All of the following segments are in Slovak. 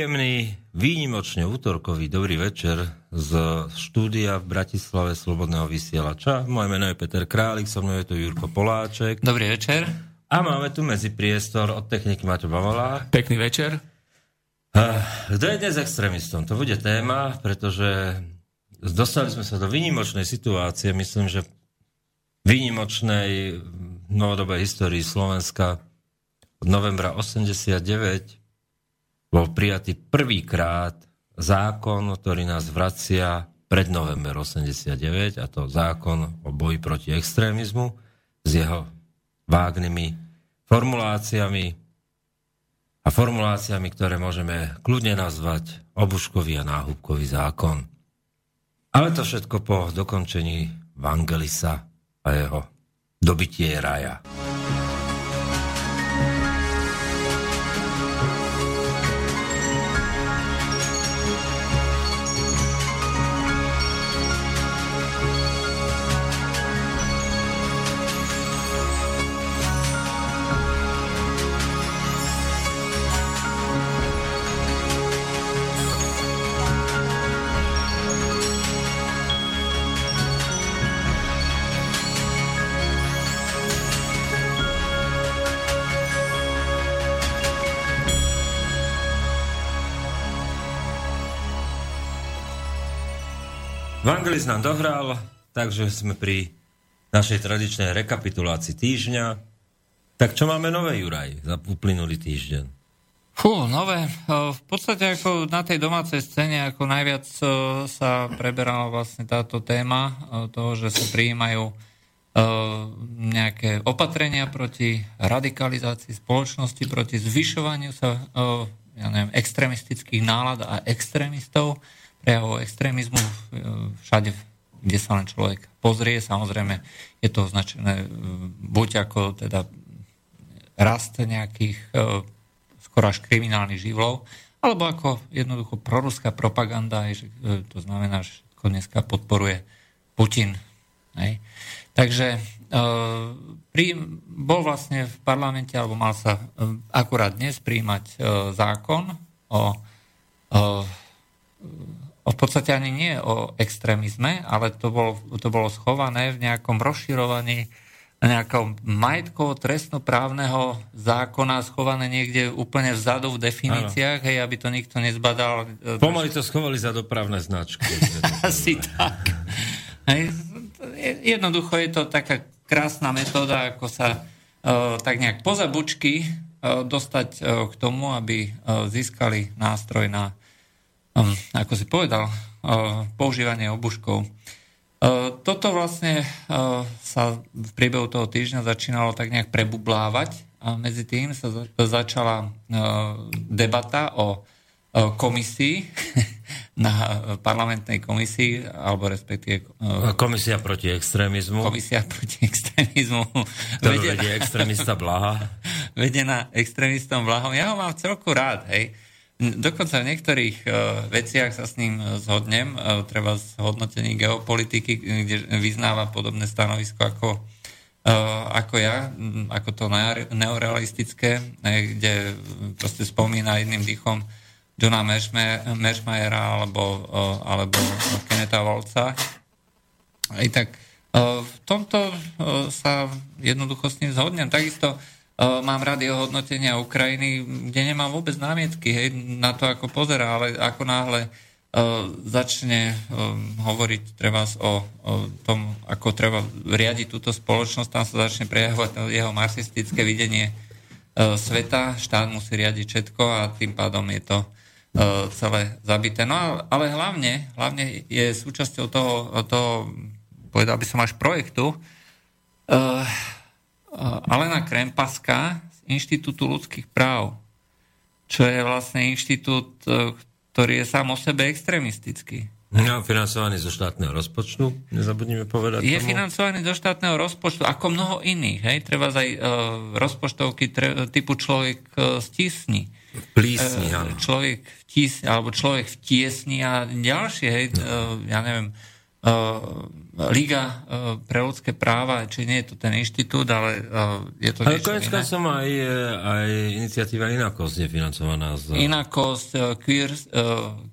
Príjemný, výnimočne útorkový dobrý večer z štúdia v Bratislave Slobodného vysielača. Moje meno je Peter Králik, so mnou je tu Jurko Poláček. Dobrý večer. A máme tu medzi priestor od techniky Maťo Bavolá. Pekný večer. Kto je dnes extrémistom? To bude téma, pretože dostali sme sa do výnimočnej situácie, myslím, že výnimočnej novodobej histórii Slovenska od novembra 89 bol prijatý prvýkrát zákon, ktorý nás vracia pred november 89, a to zákon o boji proti extrémizmu s jeho vágnymi formuláciami a formuláciami, ktoré môžeme kľudne nazvať obuškový a náhubkový zákon. Ale to všetko po dokončení Vangelisa a jeho dobitie raja. Vangelis nám dohral, takže sme pri našej tradičnej rekapitulácii týždňa. Tak čo máme nové, Juraj, za uplynulý týždeň? Fú, nové. V podstate ako na tej domácej scéne ako najviac sa preberala vlastne táto téma toho, že sa prijímajú nejaké opatrenia proti radikalizácii spoločnosti, proti zvyšovaniu sa ja neviem, extremistických nálad a extrémistov prejavov extrémizmu e, všade, kde sa len človek pozrie. Samozrejme, je to označené e, buď ako teda rast nejakých e, skoro až kriminálnych živlov, alebo ako jednoducho proruská propaganda, to znamená, že všetko dneska podporuje Putin. Hej. Takže pri, bol vlastne v parlamente, alebo mal sa akurát dnes príjmať zákon o, o v podstate ani nie o extrémizme, ale to bolo, to bolo schované v nejakom rozširovaní nejakého majetkovo trestnoprávneho zákona schované niekde úplne vzadu v definíciách, hej, aby to nikto nezbadal. Pomaly to schovali za dopravné značky. Asi tak. Hej, jednoducho je to taká krásna metóda, ako sa uh, tak nejak poza bučky uh, dostať uh, k tomu, aby získali nástroj na ako si povedal, používanie obuškov. Toto vlastne sa v priebehu toho týždňa začínalo tak nejak prebublávať a medzi tým sa začala debata o komisii, na parlamentnej komisii, alebo respektíve... Komisia proti extrémizmu. Komisia proti extrémizmu. Ktorú vedie extrémista Blaha. Vedená extrémistom Blahom. Ja ho mám celku rád, hej. Dokonca v niektorých uh, veciach sa s ním e, zhodnem, uh, treba z hodnotení geopolitiky, kde vyznáva podobné stanovisko ako, ako ja, ako to neorealistické, kde proste spomína jedným dýchom Johna Merschmayera alebo, alebo Keneta Volca. Aj tak v tomto sa jednoducho s ním zhodnem. Takisto mám rád jeho hodnotenia Ukrajiny, kde nemám vôbec námietky hej, na to, ako pozera, ale ako náhle začne hovoriť treba o, tom, ako treba riadiť túto spoločnosť, tam sa začne prejavovať jeho marxistické videnie sveta, štát musí riadiť všetko a tým pádom je to celé zabité. No ale hlavne, hlavne je súčasťou toho, toho povedal by som až projektu, Alena Krempaska z Inštitútu ľudských práv, čo je vlastne inštitút, e, ktorý je sám o sebe extrémistický. No, financovaný zo štátneho rozpočtu, nezabudnime povedať. Je tomu. financovaný zo štátneho rozpočtu, ako mnoho iných. Hej? Treba aj uh, rozpočtovky tre, typu človek uh, stisni. Plísni, uh, Človek v alebo človek v tiesni a ďalšie. Hej? No. Uh, ja neviem, Liga uh, pre ľudské práva, či nie je to ten inštitút, ale uh, je to ale niečo iné. som aj, aj iniciatíva Inakosť je financovaná. Z... Inakosť, Queers,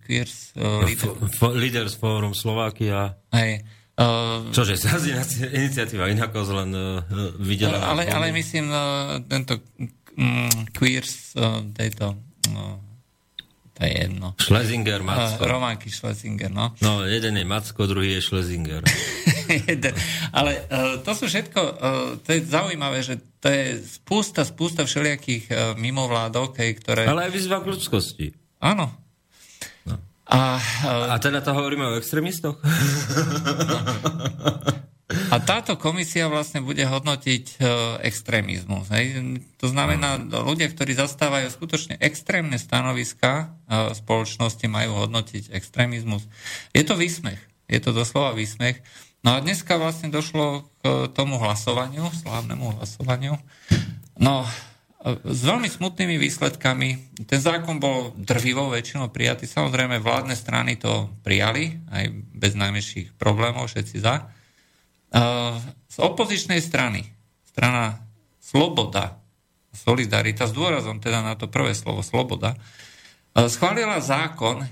Queers Leader. Leaders Forum Slovakia. Hej. Uh, Čože, zase iniciatíva Inakosť len uh, videla. Ale, ale myslím, uh, tento um, Queers uh, tejto uh, to je jedno. Schlesinger, Macko. Románky Schlesinger, no. No, jeden je Macko, druhý je Schlesinger. Ale uh, to sú všetko, uh, to je zaujímavé, že to je spústa, spústa všelijakých uh, mimovládok, ktoré... Ale aj výzva k ľudskosti. Áno. No. A, a teda to hovoríme o extrémistoch? No. A táto komisia vlastne bude hodnotiť e, extrémizmus. Hej. To znamená, ľudia, ktorí zastávajú skutočne extrémne stanoviska e, spoločnosti, majú hodnotiť extrémizmus. Je to výsmech. Je to doslova výsmech. No a dneska vlastne došlo k tomu hlasovaniu, slávnemu hlasovaniu. No, e, s veľmi smutnými výsledkami. Ten zákon bol drvivou väčšinou prijatý. Samozrejme, vládne strany to prijali, aj bez najmenších problémov, všetci za. Z opozičnej strany, strana Sloboda, Solidarita, s dôrazom teda na to prvé slovo Sloboda, schválila zákon,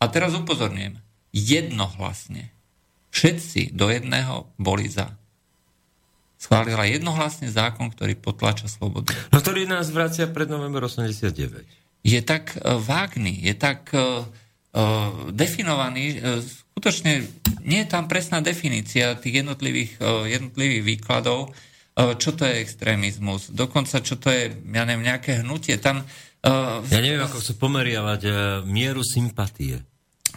a teraz upozorňujem, jednohlasne. Všetci do jedného boli za. Schválila jednohlasne zákon, ktorý potlača slobodu. No ktorý nás vracia pred november 89. Je tak vágný, je tak uh, definovaný, uh, skutočne nie je tam presná definícia tých jednotlivých, jednotlivých výkladov, čo to je extrémizmus, dokonca čo to je, ja neviem, nejaké hnutie. Tam, ja neviem, ako chcú pomeriavať mieru sympatie.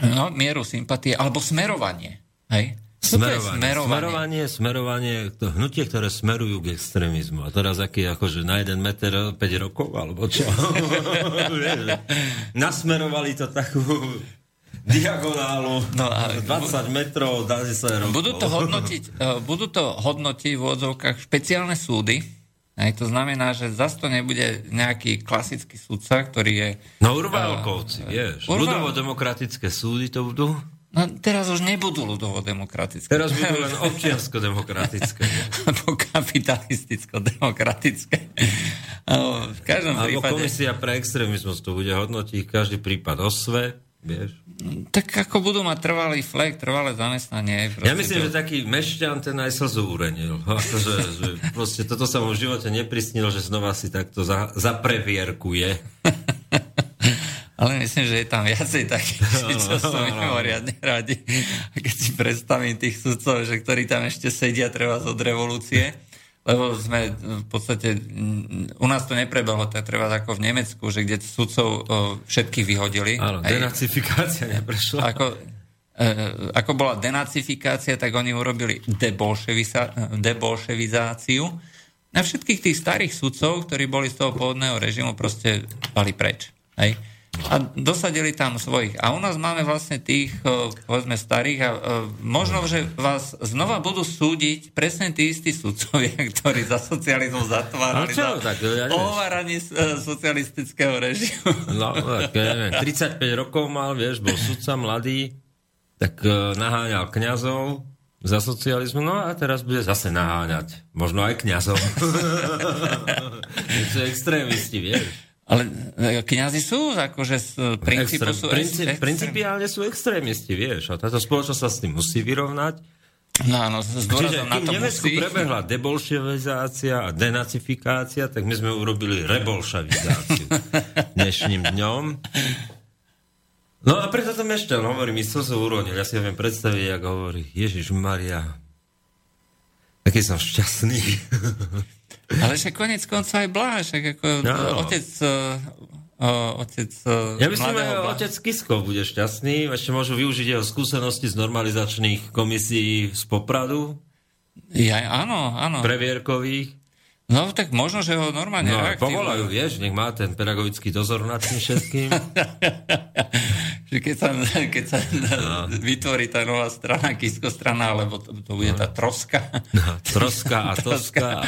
No, mieru sympatie, alebo smerovanie. Hej? Smerovanie. smerovanie. Smerovanie, smerovanie, to hnutie, ktoré smerujú k extrémizmu. A teraz aký, akože na jeden meter 5 rokov, alebo čo? Nasmerovali to takú diagonálu no a 20 metrov, dá sa rokov. Budú to hodnotiť, uh, budú to hodnotiť v odzovkách špeciálne súdy, aj to znamená, že zase to nebude nejaký klasický sudca, ktorý je... No Urvalkovci, uh, vieš. Urval... Ľudovo-demokratické súdy to budú? No teraz už nebudú ľudovo-demokratické. Teraz budú len občiansko-demokratické. Alebo kapitalisticko-demokratické. v každom Alebo prípade... komisia pre extrémizmus to bude hodnotiť každý prípad o sve, vieš. Tak ako budú mať trvalý flek, trvalé zamestnanie. Ja myslím, to... že taký mešťan ten aj slzu urenil. Akože, že proste toto sa mu v živote neprisnilo, že znova si takto za, zaprevierkuje. Ale myslím, že je tam viacej takých, čo sú mimoriadne radi. A keď si predstavím tých sudcov, že ktorí tam ešte sedia treba od revolúcie, lebo sme v podstate, u nás to neprebehlo, tak treba ako v Nemecku, že kde sudcov o, všetkých vyhodili. Áno, denacifikácia neprešla. Ako, e, ako bola denacifikácia, tak oni urobili debolševizáciu. Na všetkých tých starých sudcov, ktorí boli z toho pôvodného režimu, proste pali preč. Hej? A dosadili tam svojich. A u nás máme vlastne tých, povedzme, starých a možno, že vás znova budú súdiť presne tí istí sudcovia, ktorí za socializmu zatvárali no čo, za tak, ja ováranie e, socialistického režimu. No, tak ja neviem, 35 rokov mal, vieš, bol sudca mladý, tak naháňal kňazov za socializmu, no a teraz bude zase naháňať. Možno aj kňazov. sú extrémisti, vieš. Ale e, kniazy sú, akože z princípu Extrém, sú... Princip, extrém. Principiálne sú extrémisti, vieš. A táto spoločnosť sa s tým musí vyrovnať. No áno, s Čiže na to v Nemecku musí... prebehla debolševizácia a denacifikácia, tak my sme urobili rebolšavizáciu dnešným dňom. No a preto to ešte hovorí, mi sa uronil. Ja si viem predstaviť, ako hovorí Ježiš Maria. Taký som šťastný. Ale však konec konca aj Bláš, ako no. otec uh, otec uh, Ja myslím, že otec Kisko bude šťastný, ešte môžu využiť jeho skúsenosti z normalizačných komisí z Popradu. Ja, áno, áno. Previerkových. No tak možno, že ho normálne no, povolajú, vieš, nech má ten pedagogický dozor nad tým všetkým. že keď sa, keď sa no. vytvorí tá nová strana, Kisko strana, alebo to, to bude tá troska. No, troska a toska.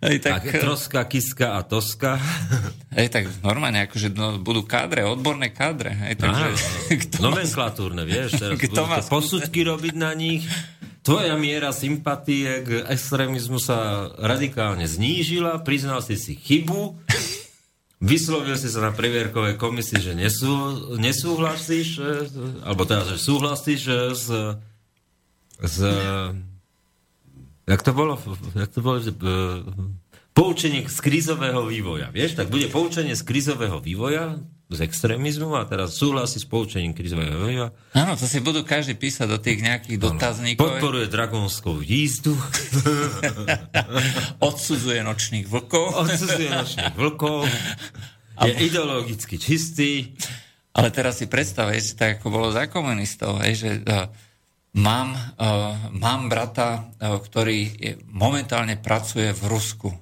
Hej, tak... A troska, kiska a toska. Hej, tak normálne, akože no, budú kádre, odborné kádre. Hej, takže, Nomenklatúrne, vieš, teraz kto budú posudky robiť na nich. Tvoja miera sympatie k extrémizmu sa radikálne znížila, priznal si si chybu, vyslovil si sa na previerkovej komisii, že nesú, nesúhlasíš, alebo teda, že súhlasíš s, s jak to bolo, jak to bolo, že, e, poučenie z krízového vývoja. Vieš, tak bude poučenie z krízového vývoja, z extrémizmu a teraz súhlasí s poučením krizového vývoja. Áno, to si budú každý písať do tých nejakých dotazníkov. Podporuje dragonskou jízdu. Odsudzuje nočných vlkov. Odsudzuje nočných vlkov. Je ideologicky čistý. Ale teraz si predstav, že tak ako bolo za komunistov, že uh, mám, uh, mám brata, uh, ktorý momentálne pracuje v Rusku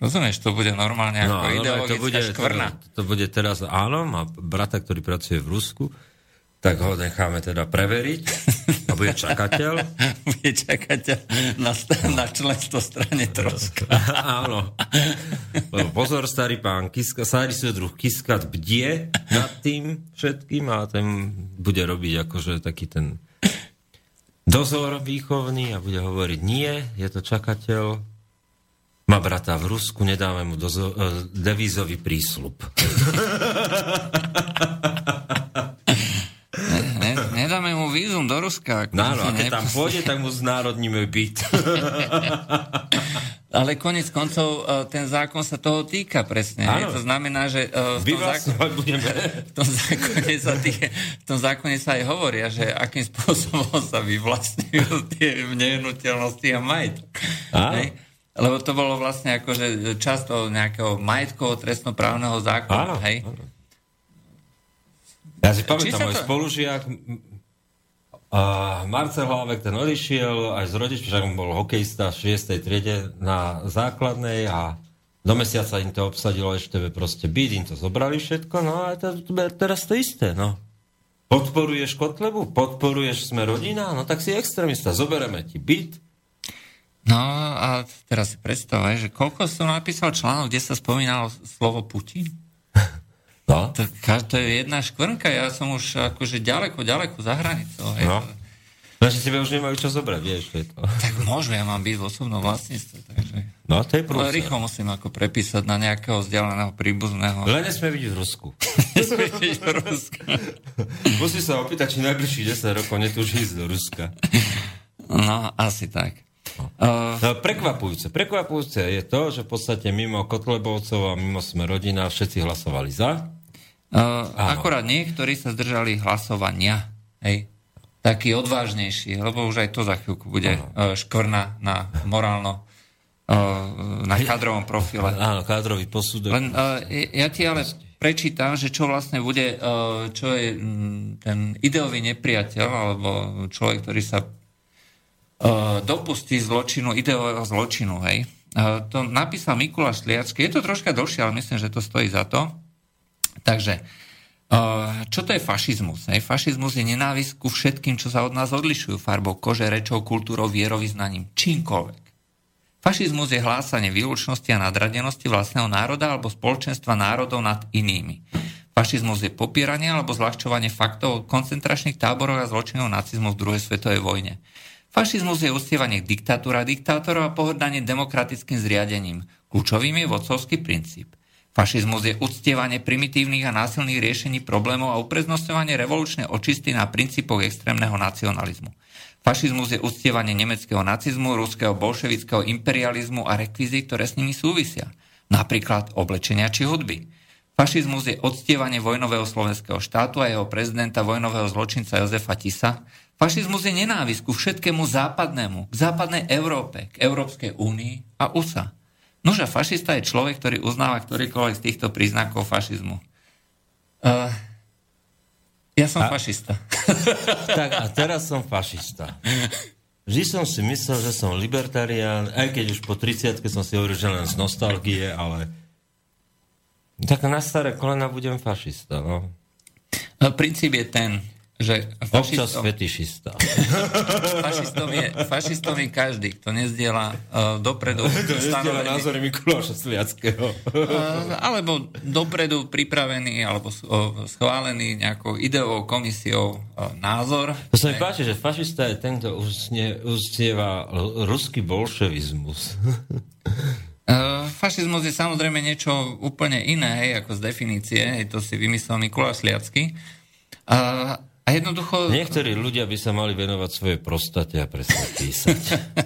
Rozumieš, to bude normálne ako no, ideologická to bude, škvrna. To, to bude teraz, áno, má brata, ktorý pracuje v Rusku, tak ho necháme teda preveriť a bude čakateľ. bude čakateľ na, na členstvo strane Troska. áno. Lebo pozor, starý pán Kiska, starý druh Kiskat bdie nad tým všetkým a ten bude robiť akože taký ten dozor výchovný a bude hovoriť nie, je to čakateľ, má brata v Rusku, nedáme mu dozo- uh, devízový prísľub. Ne, ne, nedáme mu vízum do Ruska. No áno, a keď tam pôjde, tak mu znárodníme byt. Ale konec koncov e, ten zákon sa toho týka presne. Áno. To znamená, že e, v tom, zákone, v, tom zákone sa týka, v tom zákone sa aj hovoria, že akým spôsobom sa vyvlastňujú tie nehnuteľnosti a majetok. Lebo to bolo vlastne akože často nejakého majetkovo trestnoprávneho zákona, áno, hej? Áno. Ja si pamätám, môj to... spolužiak a Marcel Hlavek ten odišiel aj z rodičmi, však on bol hokejista v 6. triede na základnej a do mesiaca im to obsadilo ešte proste byt, im to zobrali všetko, no a teraz to isté, no. Podporuješ Kotlebu? Podporuješ sme rodina? No tak si extrémista, zobereme ti byt, No a teraz si predstavaj, že koľko som napísal článok, kde sa spomínalo slovo Putin? No. To, to je jedna škvrnka, ja som už akože ďaleko, ďaleko za hranicou. Hej. No. Lenže tebe už nemajú čo zobrať, vieš, je to. Tak môžu, ja mám byť v osobnom vlastníctve, takže... No, to je prúca. Ale rýchlo musím ako prepísať na nejakého vzdialeného príbuzného. Len nesme byť v Rusku. nesme byť v Rusku. Musí sa opýtať, či najbližších 10 rokov netúži ísť do Ruska. No, asi tak. Uh, prekvapujúce. Prekvapujúce je to, že v podstate mimo Kotlebovcov a mimo sme rodina všetci hlasovali za. Uh, akorát niektorí sa zdržali hlasovania. Hej. Taký odvážnejší, lebo už aj to za chvíľku bude uh, škvrna na morálno uh, na kádrovom profile. Áno, kádrový posudok. Len uh, ja ti ale prečítam, že čo vlastne bude, uh, čo je um, ten ideový nepriateľ, alebo človek, ktorý sa dopustí zločinu, ideového zločinu, hej. Uh, to napísal Mikuláš Sliacký. Je to troška dlhšie, ale myslím, že to stojí za to. Takže, uh, čo to je fašizmus? Hej? Fašizmus je nenávisť ku všetkým, čo sa od nás odlišujú farbou kože, rečou, kultúrou, vierovýznaním, čímkoľvek. Fašizmus je hlásanie výlučnosti a nadradenosti vlastného národa alebo spoločenstva národov nad inými. Fašizmus je popieranie alebo zľahčovanie faktov koncentračných táboroch a zločinov nacizmu v druhej svetovej vojne. Fašizmus je ustievanie diktatúra diktátorov a pohrdanie demokratickým zriadením. Kľúčovým je vodcovský princíp. Fašizmus je uctievanie primitívnych a násilných riešení problémov a upreznosťovanie revolučnej očisty na princípoch extrémneho nacionalizmu. Fašizmus je uctievanie nemeckého nacizmu, ruského bolševického imperializmu a rekvizí, ktoré s nimi súvisia. Napríklad oblečenia či hudby. Fašizmus je odstievanie vojnového slovenského štátu a jeho prezidenta vojnového zločinca Jozefa Tisa, Fašizmus je nenávisť ku všetkému západnému, k západnej Európe, k Európskej únii a USA. Nože fašista je človek, ktorý uznáva ktorýkoľvek z týchto príznakov fašizmu. Uh, ja som a, fašista. Tak a teraz som fašista. Vždy som si myslel, že som libertarián, aj keď už po 30 som si hovoril, že len z nostalgie, ale tak na staré kolena budem fašista. No. Princíp je ten, že fašistom, Občas fetišista. Fašistom je, fašistom je každý, kto nezdiela uh, dopredu kto nezdiela názory Mikuláša Sliackého. uh, alebo dopredu pripravený alebo uh, schválený nejakou ideovou komisiou uh, názor. To sa mi páči, že fašista je ten, kto uznieva ruský bolševizmus. Uh, fašizmus je samozrejme niečo úplne iné, hej, ako z definície, hej, to si vymyslel Mikuláš Sliacky. Uh, a jednoducho... Niektorí ľudia by sa mali venovať svojej prostate a presne písať.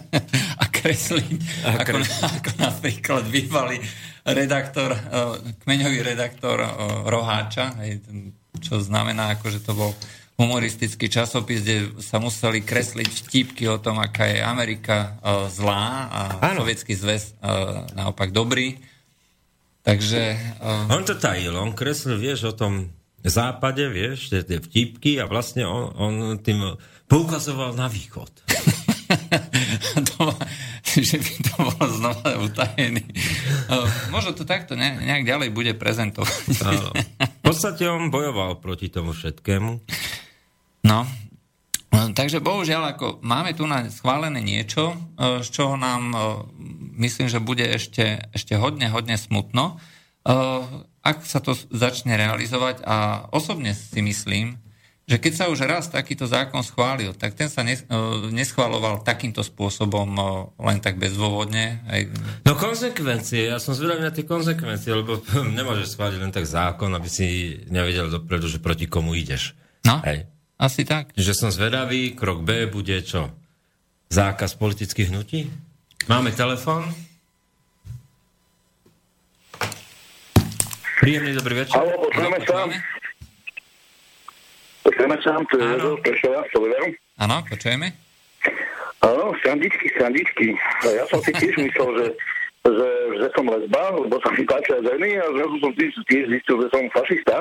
a kresliť. A ako, ako napríklad bývalý redaktor, kmeňový redaktor Roháča, čo znamená, ako, že to bol humoristický časopis, kde sa museli kresliť vtipky o tom, aká je Amerika zlá a ano. sovietský zväz naopak dobrý. Takže... On to tajil, on kreslil, vieš, o tom západe, vieš, tie, tie vtipky a vlastne on, on tým poukazoval na východ. to, že by to bolo znova utajený. Možno to takto ne, nejak ďalej bude prezentovať. Áno. V podstate on bojoval proti tomu všetkému. No, takže bohužiaľ, ako máme tu na schválené niečo, e, z čoho nám e, myslím, že bude ešte, ešte hodne, hodne smutno. Ak sa to začne realizovať a osobne si myslím, že keď sa už raz takýto zákon schválil, tak ten sa e, neschváloval takýmto spôsobom e, len tak bezdôvodne. No konsekvencie, ja som zvedavý na tie konsekvencie, lebo nemôžeš schváliť len tak zákon, aby si nevedel dopredu, že proti komu ideš. No, Hej. asi tak. Že som zvedavý, krok B bude čo? Zákaz politických hnutí? Máme telefon? Príjemný dobrý večer. Halo, počujeme sa. Počujeme sa, tu je Jozo, Prešova. Áno, počujeme. Áno, srandičky, srandičky. Ja som si tiež myslel, že, že, že som lesba, lebo sa mi páčia ženy a zrazu som tiež, tiež zistil, že som fašista.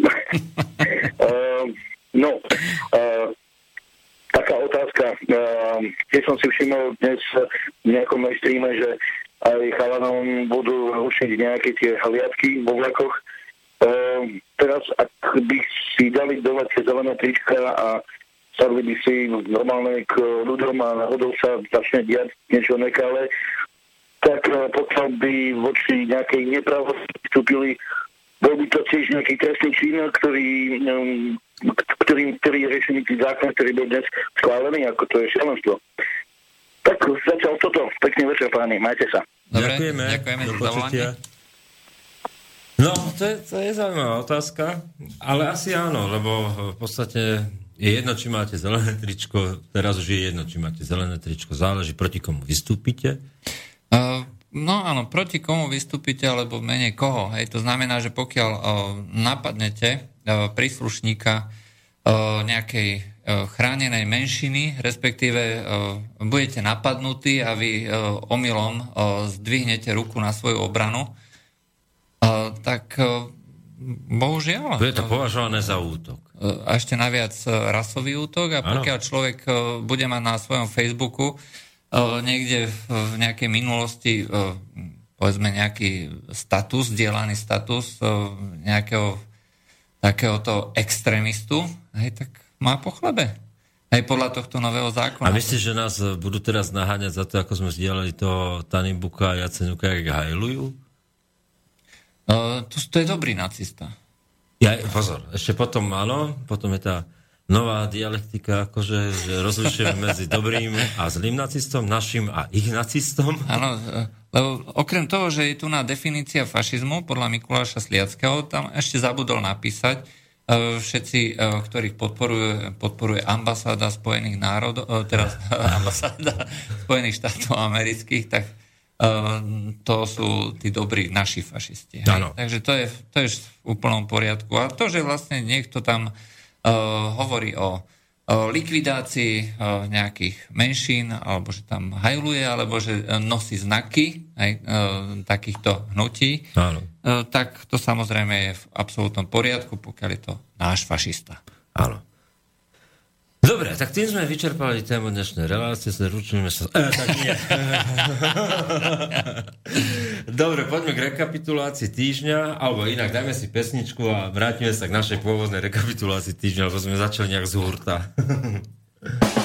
uh, no, uh, taká otázka. Uh, keď som si všimol dnes v nejakom streame, že aj chalanom budú rušiť nejaké tie hliadky vo vlakoch. Ehm, teraz, ak by si dali dole tie zelené trička a sadli by si normálne k ľuďom a náhodou sa začne diať niečo nekalé, tak e, pokiaľ by voči nejakej nepravosti vstúpili, bol by to tiež nejaký trestný čin, ktorý, um, ktorý, ktorý je riešený tým zákon, ktorý bol dnes schválený, ako to je šialenstvo. Tak zatiaľ toto. Pekný večer, páni. Majte sa. Dobre, ďakujeme. Ďakujeme Do počutia. No, to je, to je zaujímavá otázka, ale asi áno, lebo v podstate je jedno, či máte zelené tričko, teraz už je jedno, či máte zelené tričko, záleží proti komu vystúpite. Uh, no áno, proti komu vystúpite, alebo menej koho. Hej, to znamená, že pokiaľ uh, napadnete uh, príslušníka uh, nejakej chránenej menšiny, respektíve e, budete napadnutí a vy e, omylom zdvihnete ruku na svoju obranu, tak bohužiaľ. Bude to považované za útok. A ešte naviac rasový útok a pokiaľ ano. človek bude mať na svojom Facebooku niekde v nejakej minulosti povedzme nejaký status, dielaný status nejakého takéhoto extrémistu, hej, tak má po chlebe. Aj podľa tohto nového zákona. A myslíš, že nás budú teraz naháňať za to, ako sme zdieľali to Tanibuka a Jacenuka, jak hajlujú? Uh, to, to je dobrý nacista. Ja, pozor, ešte potom áno, potom je tá nová dialektika, akože, že rozlišujeme medzi dobrým a zlým nacistom, našim a ich nacistom. Áno, lebo okrem toho, že je tu na definícia fašizmu podľa Mikuláša Sliackého, tam ešte zabudol napísať, všetci, e, ktorých podporuje, podporuje ambasáda Spojených národov, e, teraz ambasáda Spojených štátov amerických, tak to sú tí dobrí naši fašisti. Takže to je, to je v úplnom poriadku. A to, že vlastne niekto tam uh, hovorí o likvidácii nejakých menšín, alebo že tam hajluje, alebo že nosí znaky aj, takýchto hnutí, Áno. Tak to samozrejme je v absolútnom poriadku, pokiaľ je to náš fašista. Áno. Dobre, tak tým sme vyčerpali tému dnešnej relácie, zručíme sa... E, tak nie. Dobre, poďme k rekapitulácii týždňa, alebo inak dajme si pesničku a vrátime sa k našej pôvodnej rekapitulácii týždňa, lebo sme začali nejak z hurta.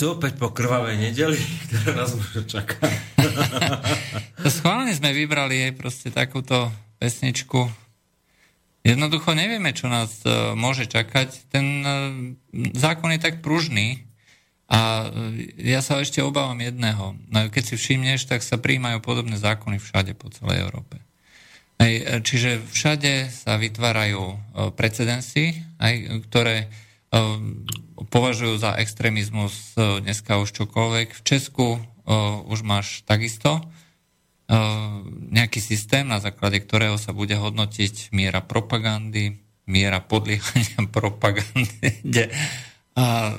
tu opäť po krvavej nedeli, ktorá nás možno čaká. Schválne sme vybrali jej proste takúto pesničku. Jednoducho nevieme, čo nás uh, môže čakať. Ten uh, zákon je tak pružný A ja sa ešte obávam jedného. No, keď si všimneš, tak sa príjmajú podobné zákony všade po celej Európe. Čiže všade sa vytvárajú precedensy, aj, ktoré považujú za extrémizmus dneska už čokoľvek. V Česku už máš takisto nejaký systém, na základe ktorého sa bude hodnotiť miera propagandy, miera podliehania propagandy, a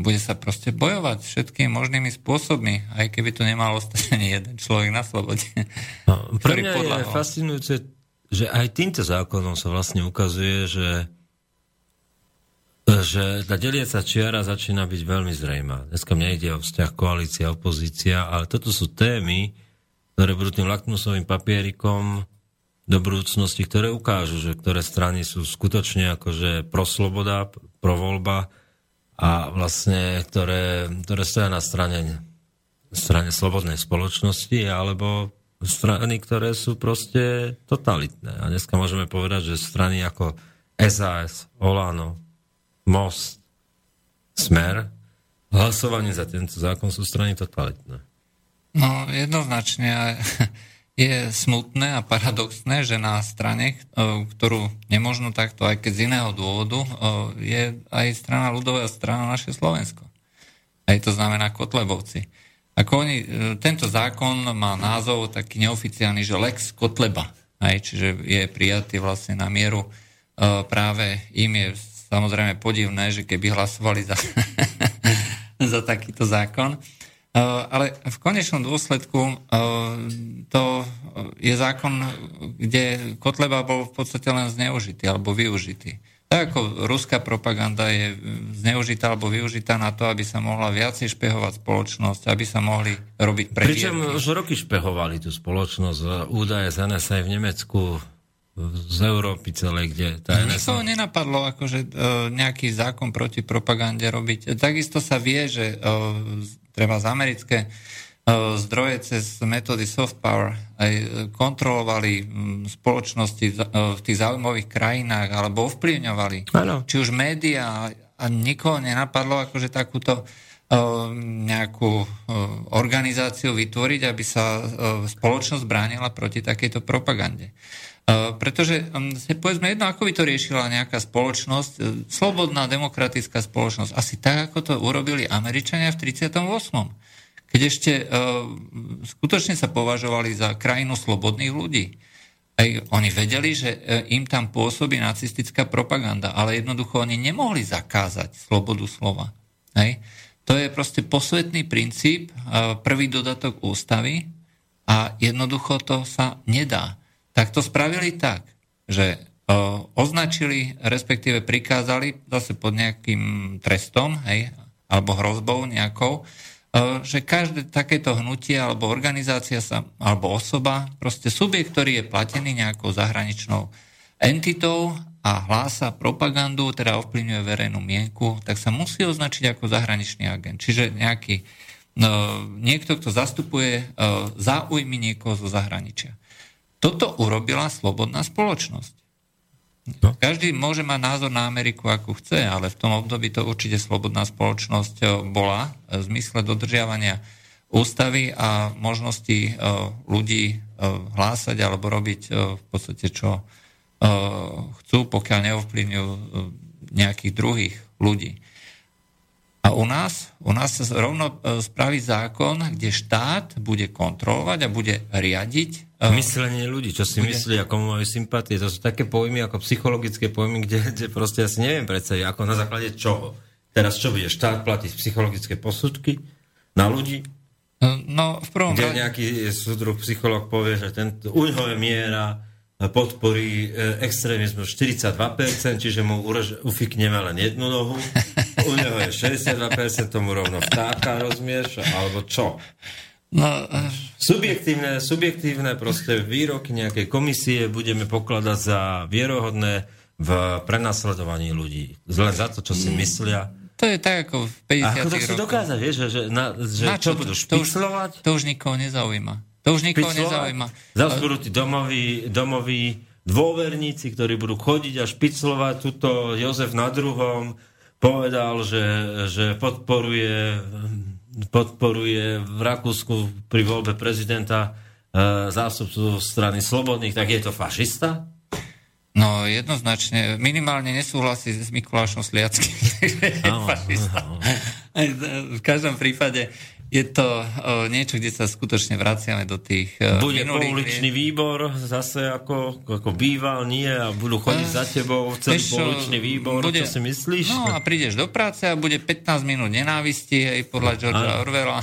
bude sa proste bojovať všetkými možnými spôsobmi, aj keby tu nemal ostať ani jeden človek na slobode. No, pre mňa je fascinujúce, že aj týmto zákonom sa vlastne ukazuje, že že tá deliaca čiara začína byť veľmi zrejmá. Dneska mne ide o vzťah koalícia, opozícia, ale toto sú témy, ktoré budú tým lakmusovým papierikom do budúcnosti, ktoré ukážu, že ktoré strany sú skutočne akože pro sloboda, pro voľba, a vlastne, ktoré, ktoré stoja na strane, strane slobodnej spoločnosti alebo strany, ktoré sú proste totalitné. A dneska môžeme povedať, že strany ako SAS, Olano, Most, Smer, hlasovanie za tento zákon sú strany totalitné. No, jednoznačne je smutné a paradoxné, že na strane, e, ktorú nemožno takto, aj keď z iného dôvodu, e, je aj strana ľudová strana naše Slovensko. Aj to znamená Kotlebovci. Ako oni, e, tento zákon má názov taký neoficiálny, že Lex Kotleba. Aj, čiže je prijatý vlastne na mieru práve im je samozrejme podivné, že keby hlasovali za, za takýto zákon. Eh, ale v konečnom dôsledku eh, to je zákon, kde Kotleba bol v podstate len zneužitý alebo využitý. Tak ako ruská propaganda je zneužitá alebo využitá na to, aby sa mohla viacej špehovať spoločnosť, aby sa mohli robiť previerky. Pričom už roky špehovali tú spoločnosť. Údaje z NSA v Nemecku, z Európy celej, kde tá NSA... Nikoho nenapadlo akože e, nejaký zákon proti propagande robiť. Takisto sa vie, že e, treba z americké e, zdroje cez metódy soft power aj kontrolovali spoločnosti v e, tých zaujímavých krajinách alebo ovplyvňovali. Ano. Či už médiá a nikoho nenapadlo akože takúto nejakú organizáciu vytvoriť, aby sa spoločnosť bránila proti takejto propagande. Pretože povedzme jedno, ako by to riešila nejaká spoločnosť, slobodná demokratická spoločnosť, asi tak, ako to urobili Američania v 38 keď ešte uh, skutočne sa považovali za krajinu slobodných ľudí. Aj oni vedeli, že im tam pôsobí nacistická propaganda, ale jednoducho oni nemohli zakázať slobodu slova. Hej. To je proste posvetný princíp, prvý dodatok ústavy a jednoducho to sa nedá. Tak to spravili tak, že označili, respektíve prikázali zase pod nejakým trestom, hej, alebo hrozbou nejakou, že každé takéto hnutie alebo organizácia sa, alebo osoba, proste subjekt, ktorý je platený nejakou zahraničnou entitou a hlása propagandu, teda ovplyvňuje verejnú mienku, tak sa musí označiť ako zahraničný agent. Čiže nejaký, no, niekto, kto zastupuje záujmy niekoho zo zahraničia. Toto urobila slobodná spoločnosť. No. Každý môže mať názor na Ameriku, ako chce, ale v tom období to určite slobodná spoločnosť eh, bola v zmysle dodržiavania ústavy a možnosti eh, ľudí hlásať alebo robiť v podstate čo chcú, pokiaľ neovplyvňujú nejakých druhých ľudí. A u nás, u nás sa rovno spraví zákon, kde štát bude kontrolovať a bude riadiť Myslenie ľudí, čo si myslí, ako majú sympatie, to sú také pojmy ako psychologické pojmy, kde, kde proste ja si neviem predstaviť, ako na základe čoho. Teraz čo bude štát platiť psychologické posudky na ľudí? No, v prvom Kde nejaký súdruh psycholog povie, že ten, u je miera podporí e, extrémizmu 42%, čiže mu urož, ufikneme len jednu nohu, u neho je 62%, tomu rovno vtáka, rozumieš, alebo čo? No, subjektívne, subjektívne proste výroky nejakej komisie budeme pokladať za vierohodné v prenasledovaní ľudí. Len za to, čo si mm. myslia. To je tak ako v 50 Ako to si dokázať, vieš, že, že, na, že na čo, čo budú špiclovať? To už, to už nikoho nezaujíma. To už nikoho nezaujíma. Zas budú tí domoví, domoví dôverníci, ktorí budú chodiť a špiclovať túto Jozef na druhom, povedal, že, že podporuje, podporuje v Rakúsku pri voľbe prezidenta e, zástupcu strany Slobodných, tak je to fašista? No jednoznačne, minimálne nesúhlasí s Mikulášom Sliackým. v každom prípade je to o, niečo, kde sa skutočne vraciame do tých uh, Bude pouličný výbor zase ako, ako býval, nie a budú chodiť uh, za tebou celý Víš, pouličný výbor, bude, čo si myslíš? No a prídeš do práce a bude 15 minút nenávisti aj podľa Georgea Orwella.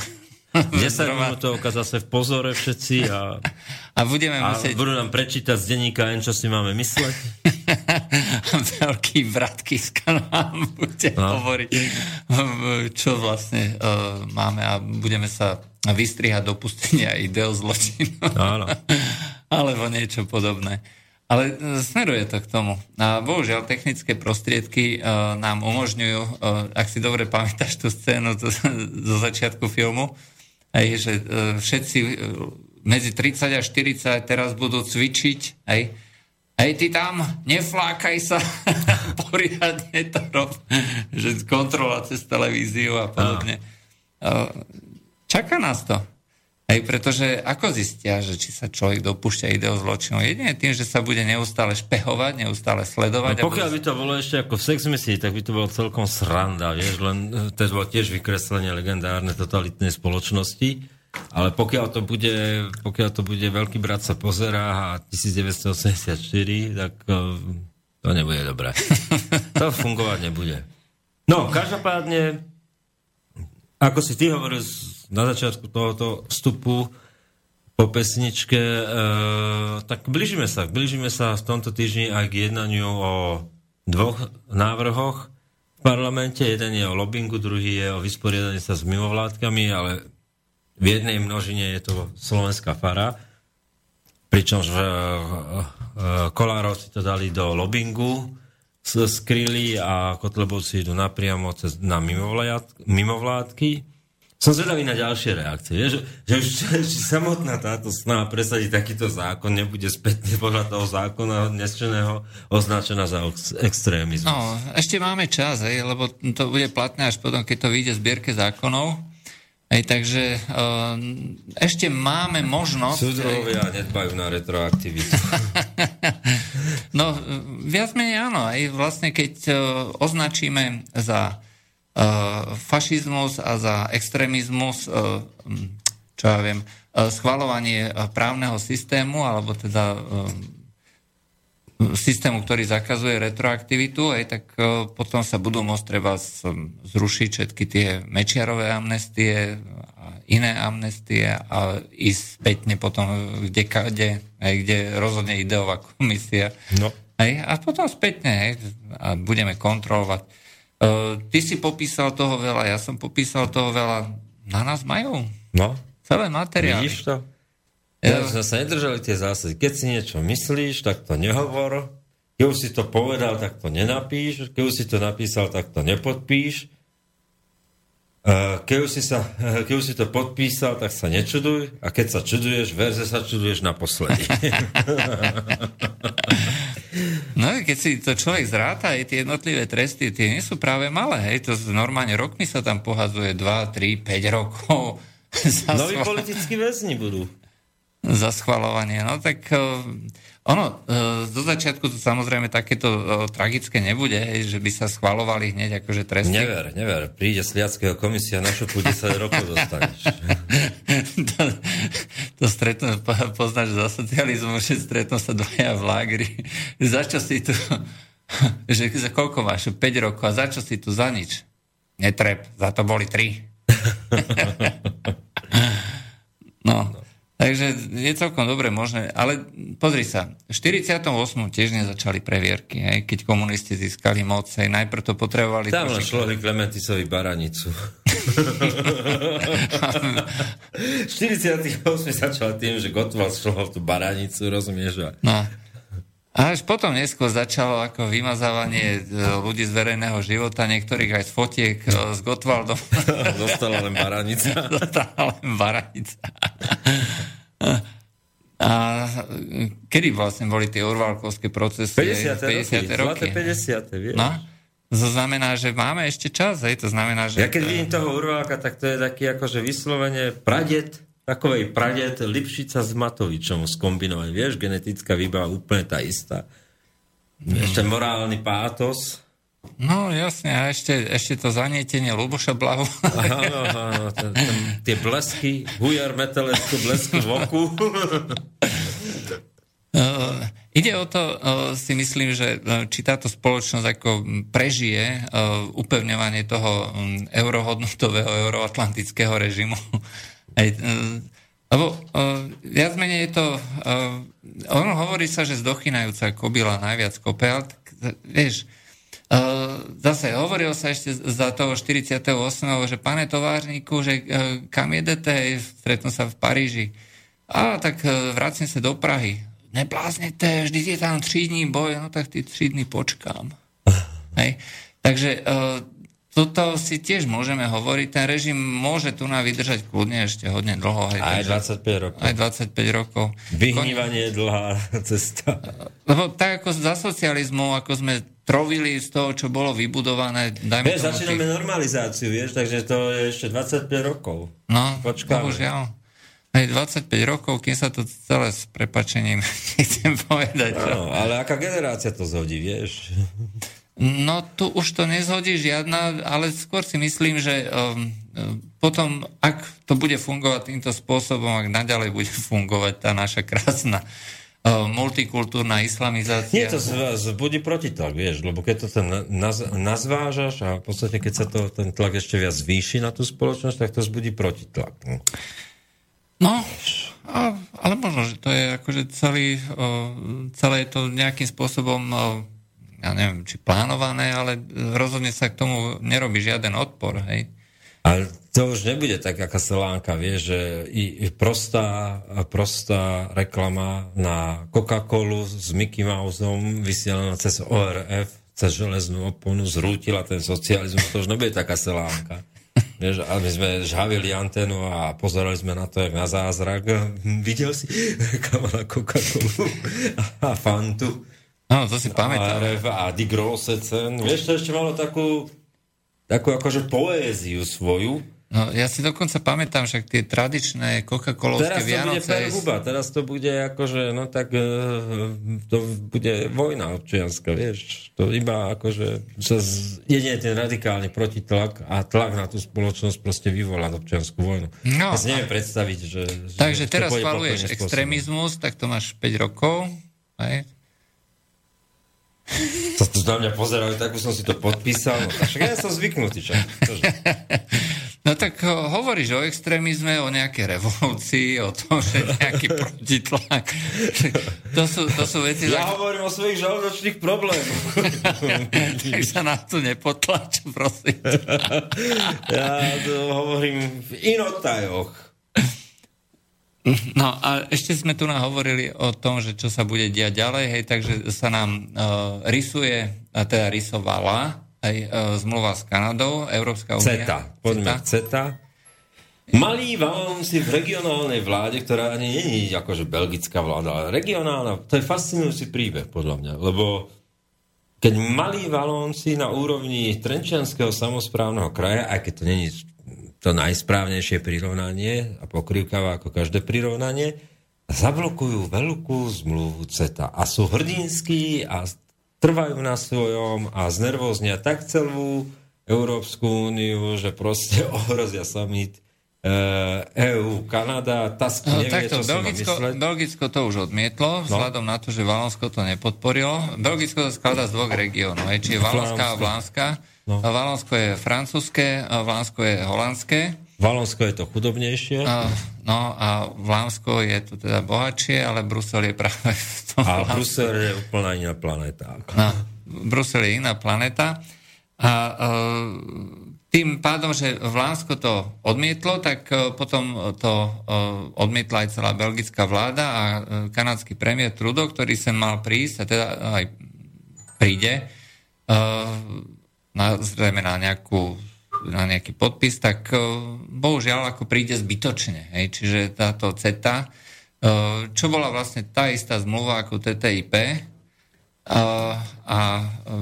10 minútovka zase v pozore všetci a, a, budeme a musieť... budú nám prečítať z denníka, čo si máme mysleť. Veľký bratky z nám bude no. hovoriť, čo vlastne uh, máme a budeme sa vystrihať dopustenia ideo zločinu. Áno. Alebo niečo podobné. Ale e, smeruje to k tomu. A bohužiaľ, technické prostriedky uh, nám umožňujú, uh, ak si dobre pamätáš tú scénu zo, zo začiatku filmu, aj, že uh, všetci uh, medzi 30 a 40 teraz budú cvičiť, aj, Hej, ty tam, neflákaj sa, poriadne to rob, že kontrola cez televíziu a podobne. Čaká nás to. Hej, pretože ako zistia, že či sa človek dopúšťa ideo zločinu? Jedine tým, že sa bude neustále špehovať, neustále sledovať. No, pokiaľ by to bolo ešte ako v sex misii, tak by to bolo celkom sranda, vieš, len to bolo tiež vykreslenie legendárne totalitnej spoločnosti ale pokiaľ to bude, pokiaľ to bude Veľký brat sa pozerá a 1984, tak eh, to nebude dobré. To fungovať nebude. No, každopádne, ako si ty hovoril na začiatku tohoto vstupu po pesničke, e, tak blížime sa. Blížime sa v tomto týždni aj k jednaniu o dvoch návrhoch v parlamente. Jeden je o lobbingu, druhý je o vysporiadaní sa s mimovládkami, ale v jednej množine je to slovenská fara, pričom uh, uh, Kolárov si to dali do lobbingu, skryli a Kotlebovci idú napriamo cez, na mimovládky. Som zvedavý na ďalšie reakcie. Že, že už samotná táto snaha presadiť takýto zákon nebude spätne podľa toho zákona dnešného označená za extrémizmus. No, ešte máme čas, hej, lebo to bude platné až potom, keď to vyjde zbierke zákonov. Hej, takže uh, ešte máme možnosť... Súdrovia nedbajú na retroaktivitu. no, viac menej áno. Aj vlastne, keď uh, označíme za uh, fašizmus a za extrémizmus, uh, čo ja viem, schvalovanie právneho systému, alebo teda uh, systému, ktorý zakazuje retroaktivitu, aj tak e, potom sa budú môcť treba zrušiť všetky tie mečiarové amnestie a iné amnestie a ísť spätne potom, kde, kde, aj, kde rozhodne ideová komisia. No. Aj, a potom spätne aj, a budeme kontrolovať. Uh, ty si popísal toho veľa, ja som popísal toho veľa. Na nás majú. No. Celé materiály. Vidíš to? Ja sme sa nedržali tie zásady. Keď si niečo myslíš, tak to nehovor. Keď už si to povedal, tak to nenapíš. Keď už si to napísal, tak to nepodpíš. Keď už, si sa, keď už si to podpísal, tak sa nečuduj. A keď sa čuduješ, verze sa čuduješ naposledy. No, keď si to človek zráta, aj tie jednotlivé tresty, tie nie sú práve malé. Hej, to normálne rokmi sa tam pohadzuje 2, 3, 5 rokov. Noví politickí väzni budú za schvalovanie. No tak uh, ono, uh, do začiatku to samozrejme takéto uh, tragické nebude, že by sa schvalovali hneď akože tresty. Never, never. Príde Sliackého komisia, na šupu 10 rokov dostaneš. to, to stretnú, poznáš za socializmu, že stretnú sa dvaja v lágri. Za čo si tu, že za koľko máš? 5 rokov. A za čo si tu? Za nič. Netreb, za to boli 3. no. Takže je celkom dobre možné, ale pozri sa, v 48. tiež nezačali previerky, hej, keď komunisti získali moc, hej, najprv to potrebovali... Tam len šlohli Klementisovi baranicu. v 48. začal tým, že Gotwald šlohol tú baranicu, rozumieš? No. A až potom neskôr začalo ako vymazávanie e, ľudí z verejného života, niektorých aj z fotiek e, s Gotwaldom. Zostala len baranica. Zostala len baranica. A kedy vlastne boli tie orvalkovské procesy? 50. 50. roky. 50. vieš. No? to znamená, že máme ešte čas, hej, to znamená, že... Ja keď vidím toho Urváka, tak to je taký akože vyslovene pradet, takovej pradet Lipšica s Matovičom skombinovať. Vieš, genetická výbava úplne tá istá. Ešte morálny pátos. No jasne, a ešte, ešte to zanietenie Luboša Blahu. Áno, áno, tie blesky, hujar metalecké blesky v oku. Uh, ide o to, uh, si myslím, že uh, či táto spoločnosť ako prežije uh, upevňovanie toho um, eurohodnotového, euroatlantického režimu. Aj, uh, lebo uh, viac menej je to, uh, ono hovorí sa, že zdochynajúca kobila najviac kope, ale tak, vieš, uh, zase hovorilo sa ešte za toho 48. že pane továrníku, že uh, kam jedete, stretnú sa v Paríži. A tak uh, vracím sa do Prahy nebláznete, vždy je tam 3 dní boj, no tak tí 3 dní počkám. Hej. Takže uh, toto si tiež môžeme hovoriť, ten režim môže tu na vydržať kľudne ešte hodne dlho. Aj takže, 25 rokov. Aj 25 rokov. Vyhnívanie je dlhá cesta. Lebo tak ako za socializmu, ako sme trovili z toho, čo bolo vybudované. Dajme vieš, začíname tých... normalizáciu, vieš, takže to je ešte 25 rokov. No, Počkáme. bohužiaľ. Hej, 25 rokov, kým sa to celé s prepačením nechcem povedať. No, ale aká generácia to zhodí, vieš? No tu už to nezhodí žiadna, ale skôr si myslím, že um, potom, ak to bude fungovať týmto spôsobom, ak naďalej bude fungovať tá naša krásna uh, multikultúrna islamizácia. Nie, to bude protitlak, vieš, lebo keď to ten naz, nazvážaš a v podstate, keď sa to, ten tlak ešte viac zvýši na tú spoločnosť, tak to zbudí protitlak. No. No, ale možno, že to je akože celý, o, celé je to nejakým spôsobom, o, ja neviem, či plánované, ale rozhodne sa k tomu nerobí žiaden odpor, hej. Ale to už nebude tak, aká selánka, vieš, že i, prostá, prostá reklama na Coca-Colu s Mickey Mouseom vysielaná cez ORF, cez železnú oponu, zrútila ten socializmus, to už nebude taká selánka. Vieš, a my sme žhavili anténu a pozerali sme na to, jak na zázrak. Videl si kamala Coca-Colu a Fantu. No, to si pamätám. A, a Die Grosse Cen. Vieš, to ešte malo takú, takú akože poéziu svoju. No, ja si dokonca pamätám však tie tradičné Coca-Colovské Vianoce. Teraz to bude huba, teraz to bude akože, no tak e, to bude vojna občianská, vieš. To iba akože sa z, jedine ten radikálny protitlak a tlak na tú spoločnosť proste vyvolá občianskú vojnu. No, ja si neviem predstaviť, že... Takže že teraz spaluješ extrémizmus, tak to máš 5 rokov, aj? Sa tu na mňa pozerali, tak už som si to podpísal. No, však ja som zvyknutý. Čo? No tak hovoríš o extrémizme, o nejakej revolúcii, o tom, že nejaký protitlak. To sú, to sú veci... Ja tak... hovorím o svojich žalúdočných problémoch. tak sa na to nepotlač, prosím. ja to hovorím v inotajoch. No a ešte sme tu hovorili o tom, že čo sa bude diať ďalej, hej, takže sa nám uh, rysuje, a teda rysovala aj e, zmluva s Kanadou, Európska únia. CETA, poďme CETA. CETA. Malý Valonci v regionálnej vláde, ktorá ani není akože belgická vláda, ale regionálna, to je fascinujúci príbeh, podľa mňa, lebo keď malí Valónci na úrovni Trenčianského samozprávneho kraja, aj keď to není to najsprávnejšie prirovnanie a pokrývkava ako každé prirovnanie, zablokujú veľkú zmluvu CETA a sú hrdinskí a trvajú na svojom a znervoznia tak celú Európsku úniu, že proste ohrozia summit EU, Kanada, Tusk no, nevie, takto, čo Belgicko, Belgicko to už odmietlo, no. vzhľadom na to, že Valonsko to nepodporilo. Belgicko sa skladá z dvoch regiónov, čiže Valonská a Vlánska. No. Valonsko je francúzske, Vlánsko je holandské. Valonsko je to chudobnejšie. A, no a Vlámsko je to teda bohatšie, ale Brusel je práve v tom A Vlámsku. Brusel je úplná iná planéta. No, Brusel je iná planéta. A e, tým pádom, že Vlámsko to odmietlo, tak e, potom to e, odmietla aj celá belgická vláda a kanadský premiér Trudeau, ktorý sem mal prísť, a teda aj príde, na, zrejme na nejakú na nejaký podpis, tak e, bohužiaľ ako príde zbytočne. Hej. Čiže táto CETA, e, čo bola vlastne tá istá zmluva ako TTIP, a, a e,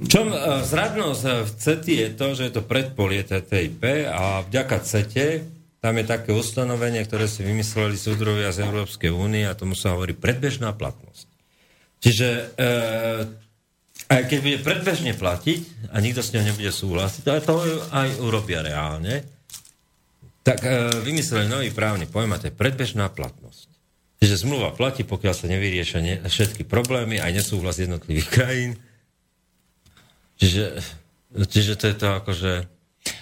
V čom zradnosť v CETI je to, že je to predpolie TTIP a vďaka CETE tam je také ustanovenie, ktoré si vymysleli súdrovia z Európskej únie a tomu sa hovorí predbežná platnosť. Čiže uh, aj keď bude predbežne platiť a nikto s ňou nebude súhlasiť, ale to aj urobia reálne, tak uh, vymysleli nový právny pojem a to je predbežná platnosť. Čiže zmluva platí, pokiaľ sa nevyriešia ne, všetky problémy, aj nesúhlas jednotlivých krajín. Čiže, čiže to je to akože...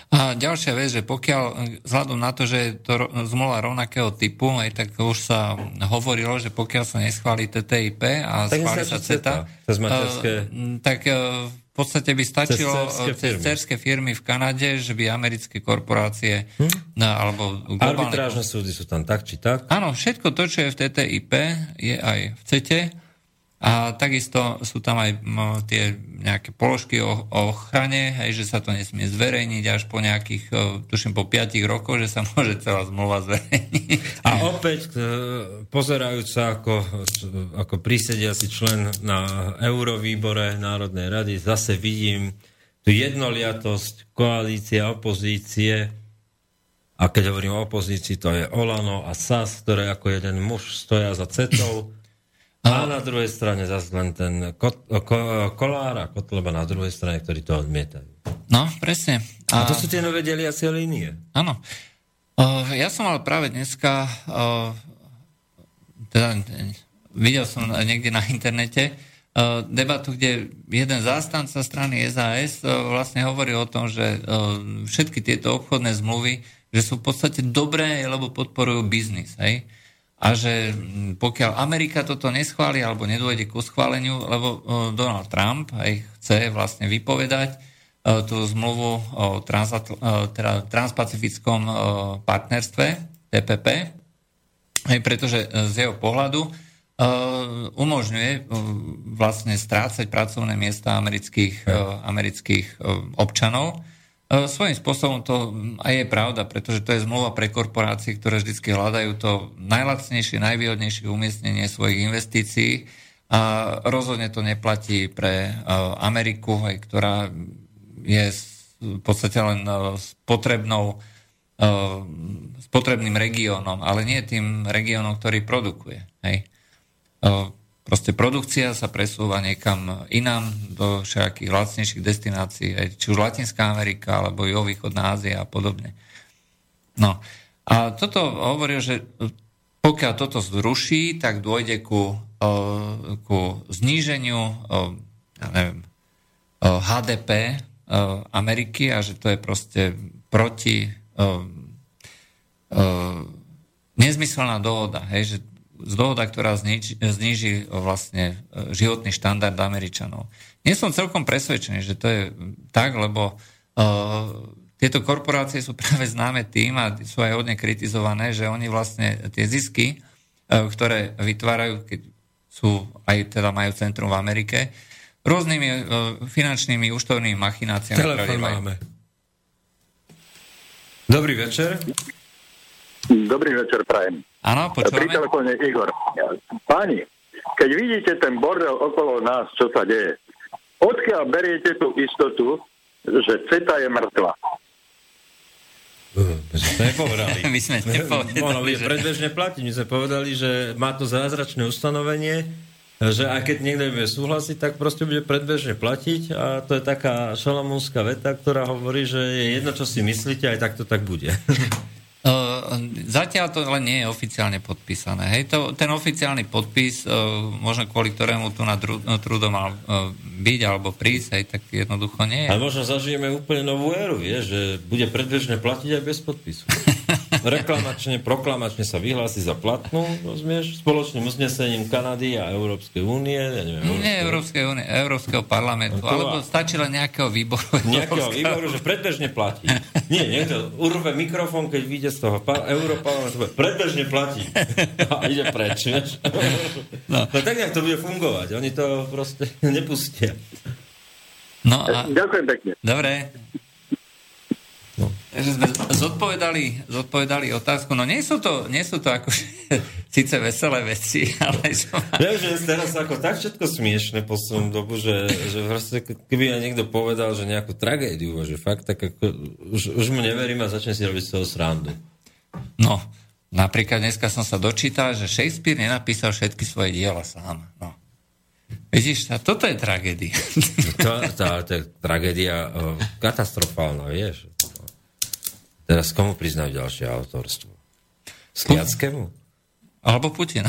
A ďalšia vec, že pokiaľ, vzhľadom na to, že je to zmluva rovnakého typu, aj tak už sa hovorilo, že pokiaľ sa neschváli TTIP a tak schváli sa CETA, CETA tak v podstate by stačilo cez cerské firmy v Kanade, že by americké korporácie hm? alebo globálne... Arbitrážne súdy sú tam tak či tak? Áno, všetko to, čo je v TTIP, je aj v CETE a takisto sú tam aj tie nejaké položky o, o ochrane, hej, že sa to nesmie zverejniť až po nejakých, tuším po 5 rokoch, že sa môže celá zmluva zverejniť. A opäť, e, pozerajúc sa ako, ako prísediaci člen na Eurovýbore Národnej rady, zase vidím tú jednoliatosť koalícia, opozície, a keď hovorím o opozícii, to je Olano a SAS, ktoré ako jeden muž stoja za cetou a na druhej strane zase len ten kot, ko, kolár a kotleba na druhej strane, ktorí to odmietajú. No, presne. A, a to sú tie nové deliacie línie. Áno. Uh, ja som mal práve dneska, uh, teda videl som niekde na internete, uh, debatu, kde jeden zástanca strany SAS vlastne hovorí o tom, že všetky tieto obchodné zmluvy, že sú v podstate dobré, lebo podporujú biznis. Hej? A že pokiaľ Amerika toto neschváli alebo nedôjde ku schváleniu, lebo Donald Trump aj chce vlastne vypovedať tú zmluvu o transatl- teda transpacifickom partnerstve TPP, aj pretože z jeho pohľadu umožňuje vlastne strácať pracovné miesta amerických, amerických občanov, E, svojím spôsobom to aj je pravda, pretože to je zmluva pre korporácie, ktoré vždy hľadajú to najlacnejšie, najvýhodnejšie umiestnenie svojich investícií a rozhodne to neplatí pre e, Ameriku, aj, ktorá je v podstate len spotrebnou, e, spotrebným regiónom, ale nie tým regiónom, ktorý produkuje. Hej. Proste produkcia sa presúva niekam inám, do všetkých lacnejších destinácií, či už Latinská Amerika, alebo Jovýchodná Ázia a podobne. No. A toto hovorí, že pokiaľ toto zruší, tak dôjde ku, ku zníženiu ja neviem, HDP Ameriky a že to je proste proti nezmyselná dohoda, hej, že dohoda, ktorá zniži, zniží vlastne e, životný štandard Američanov. Nie som celkom presvedčený, že to je tak, lebo uh, tieto korporácie sú práve známe tým a sú aj hodne kritizované, že oni vlastne tie zisky, uh, ktoré vytvárajú, keď sú aj teda majú centrum v Amerike, rôznymi uh, finančnými úštovnými machináciami. Telefón máme. Dobrý večer. Dobrý večer, Prajem. Áno, počúvame. Pri telefóne Igor. Páni, keď vidíte ten bordel okolo nás, čo sa deje, odkiaľ beriete tú istotu, že CETA je mŕtva? My sme nepovedali. My sme nepovedali. Že... predbežne platiť. My sme povedali, že má to zázračné ustanovenie, že aj keď niekto bude súhlasiť, tak proste bude predbežne platiť a to je taká šalamúnska veta, ktorá hovorí, že je jedno, čo si myslíte, aj tak to tak bude. Zatiaľ to len nie je oficiálne podpísané. Hej, to, ten oficiálny podpis, možno kvôli ktorému tu na trudo mal byť alebo prísť, hej, tak jednoducho nie je. Ale možno zažijeme úplne novú éru, vie, že bude predbežne platiť aj bez podpisu. Reklamačne, proklamačne sa vyhlási za platnú, rozumieš, spoločným uznesením Kanady a Európskej únie. Ja neviem, Európskej... Nie Európskej únie, Európskeho parlamentu, to... alebo stačí len nejakého výboru. Nejakého výboru, že predbežne platí. Nie, niekto urve mikrofón, keď vyjde z toho Európarlamentu, predbežne platí. A ide preč, vieš. No. no tak nejak to bude fungovať. Oni to proste nepustia. No a... Ďakujem pekne. Dobre. Že sme zodpovedali, zodpovedali otázku. No nie sú to, nie sú to ako síce veselé veci, ale som... Ja, že teraz ako tak všetko smiešne po svojom dobu, že, že proste, keby aj niekto povedal, že nejakú tragédiu, že fakt tak ako, už, už mu neverím a začne si robiť z toho srandu. No, napríklad dneska som sa dočítal, že Shakespeare nenapísal všetky svoje diela sám. No. Vidíš, a toto je tragédia. To, tá, tá tragédia katastrofálna, vieš. Teraz komu priznajú ďalšie autorstvo? Sliackému? Alebo Putin.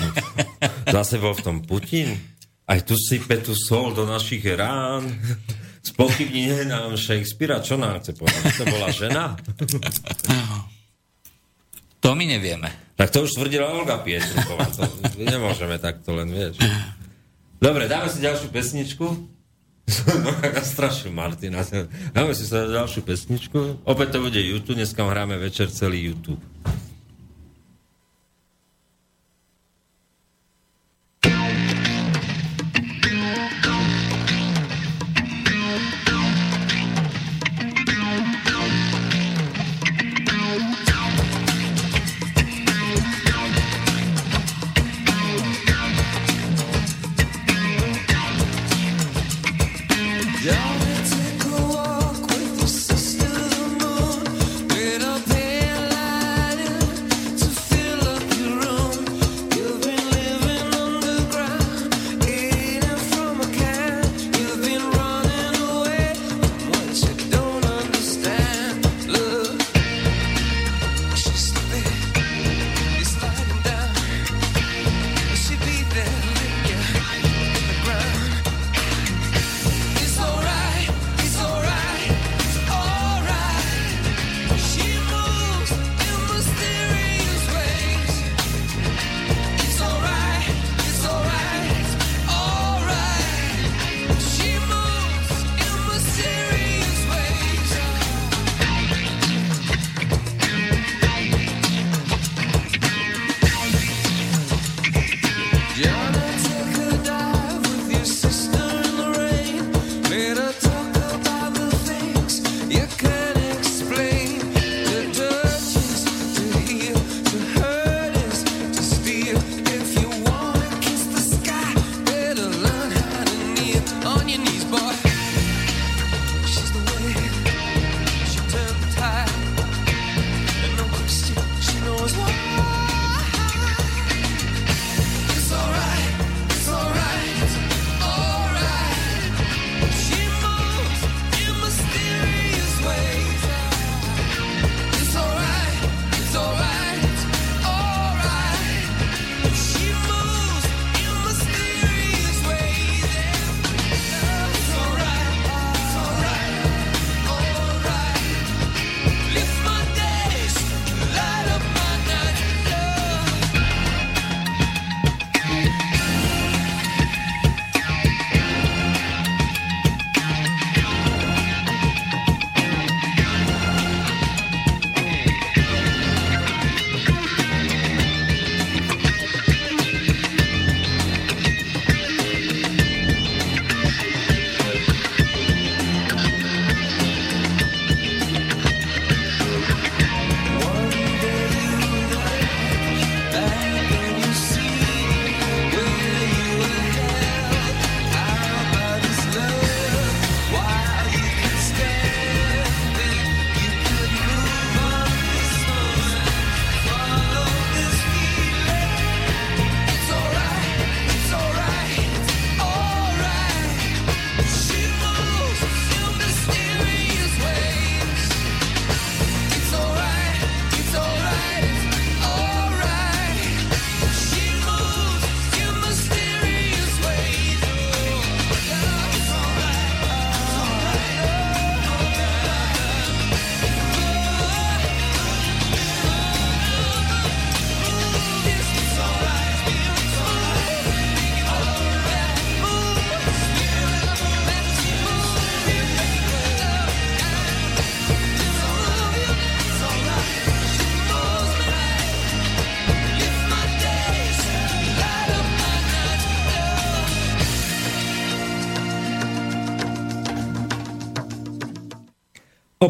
Zase bol v tom Putin? Aj tu sype tu sol do našich rán. Spochybní nám Shakespearea. Čo nám chce povedať? To bola žena? To my nevieme. Tak to už tvrdila Olga Pietruková. To nemôžeme takto len, vieš. Dobre, dáme si ďalšiu pesničku. Strašný Martina. Dáme si sa ďalšiu pesničku. Opäť to bude YouTube, dneska hráme večer celý YouTube.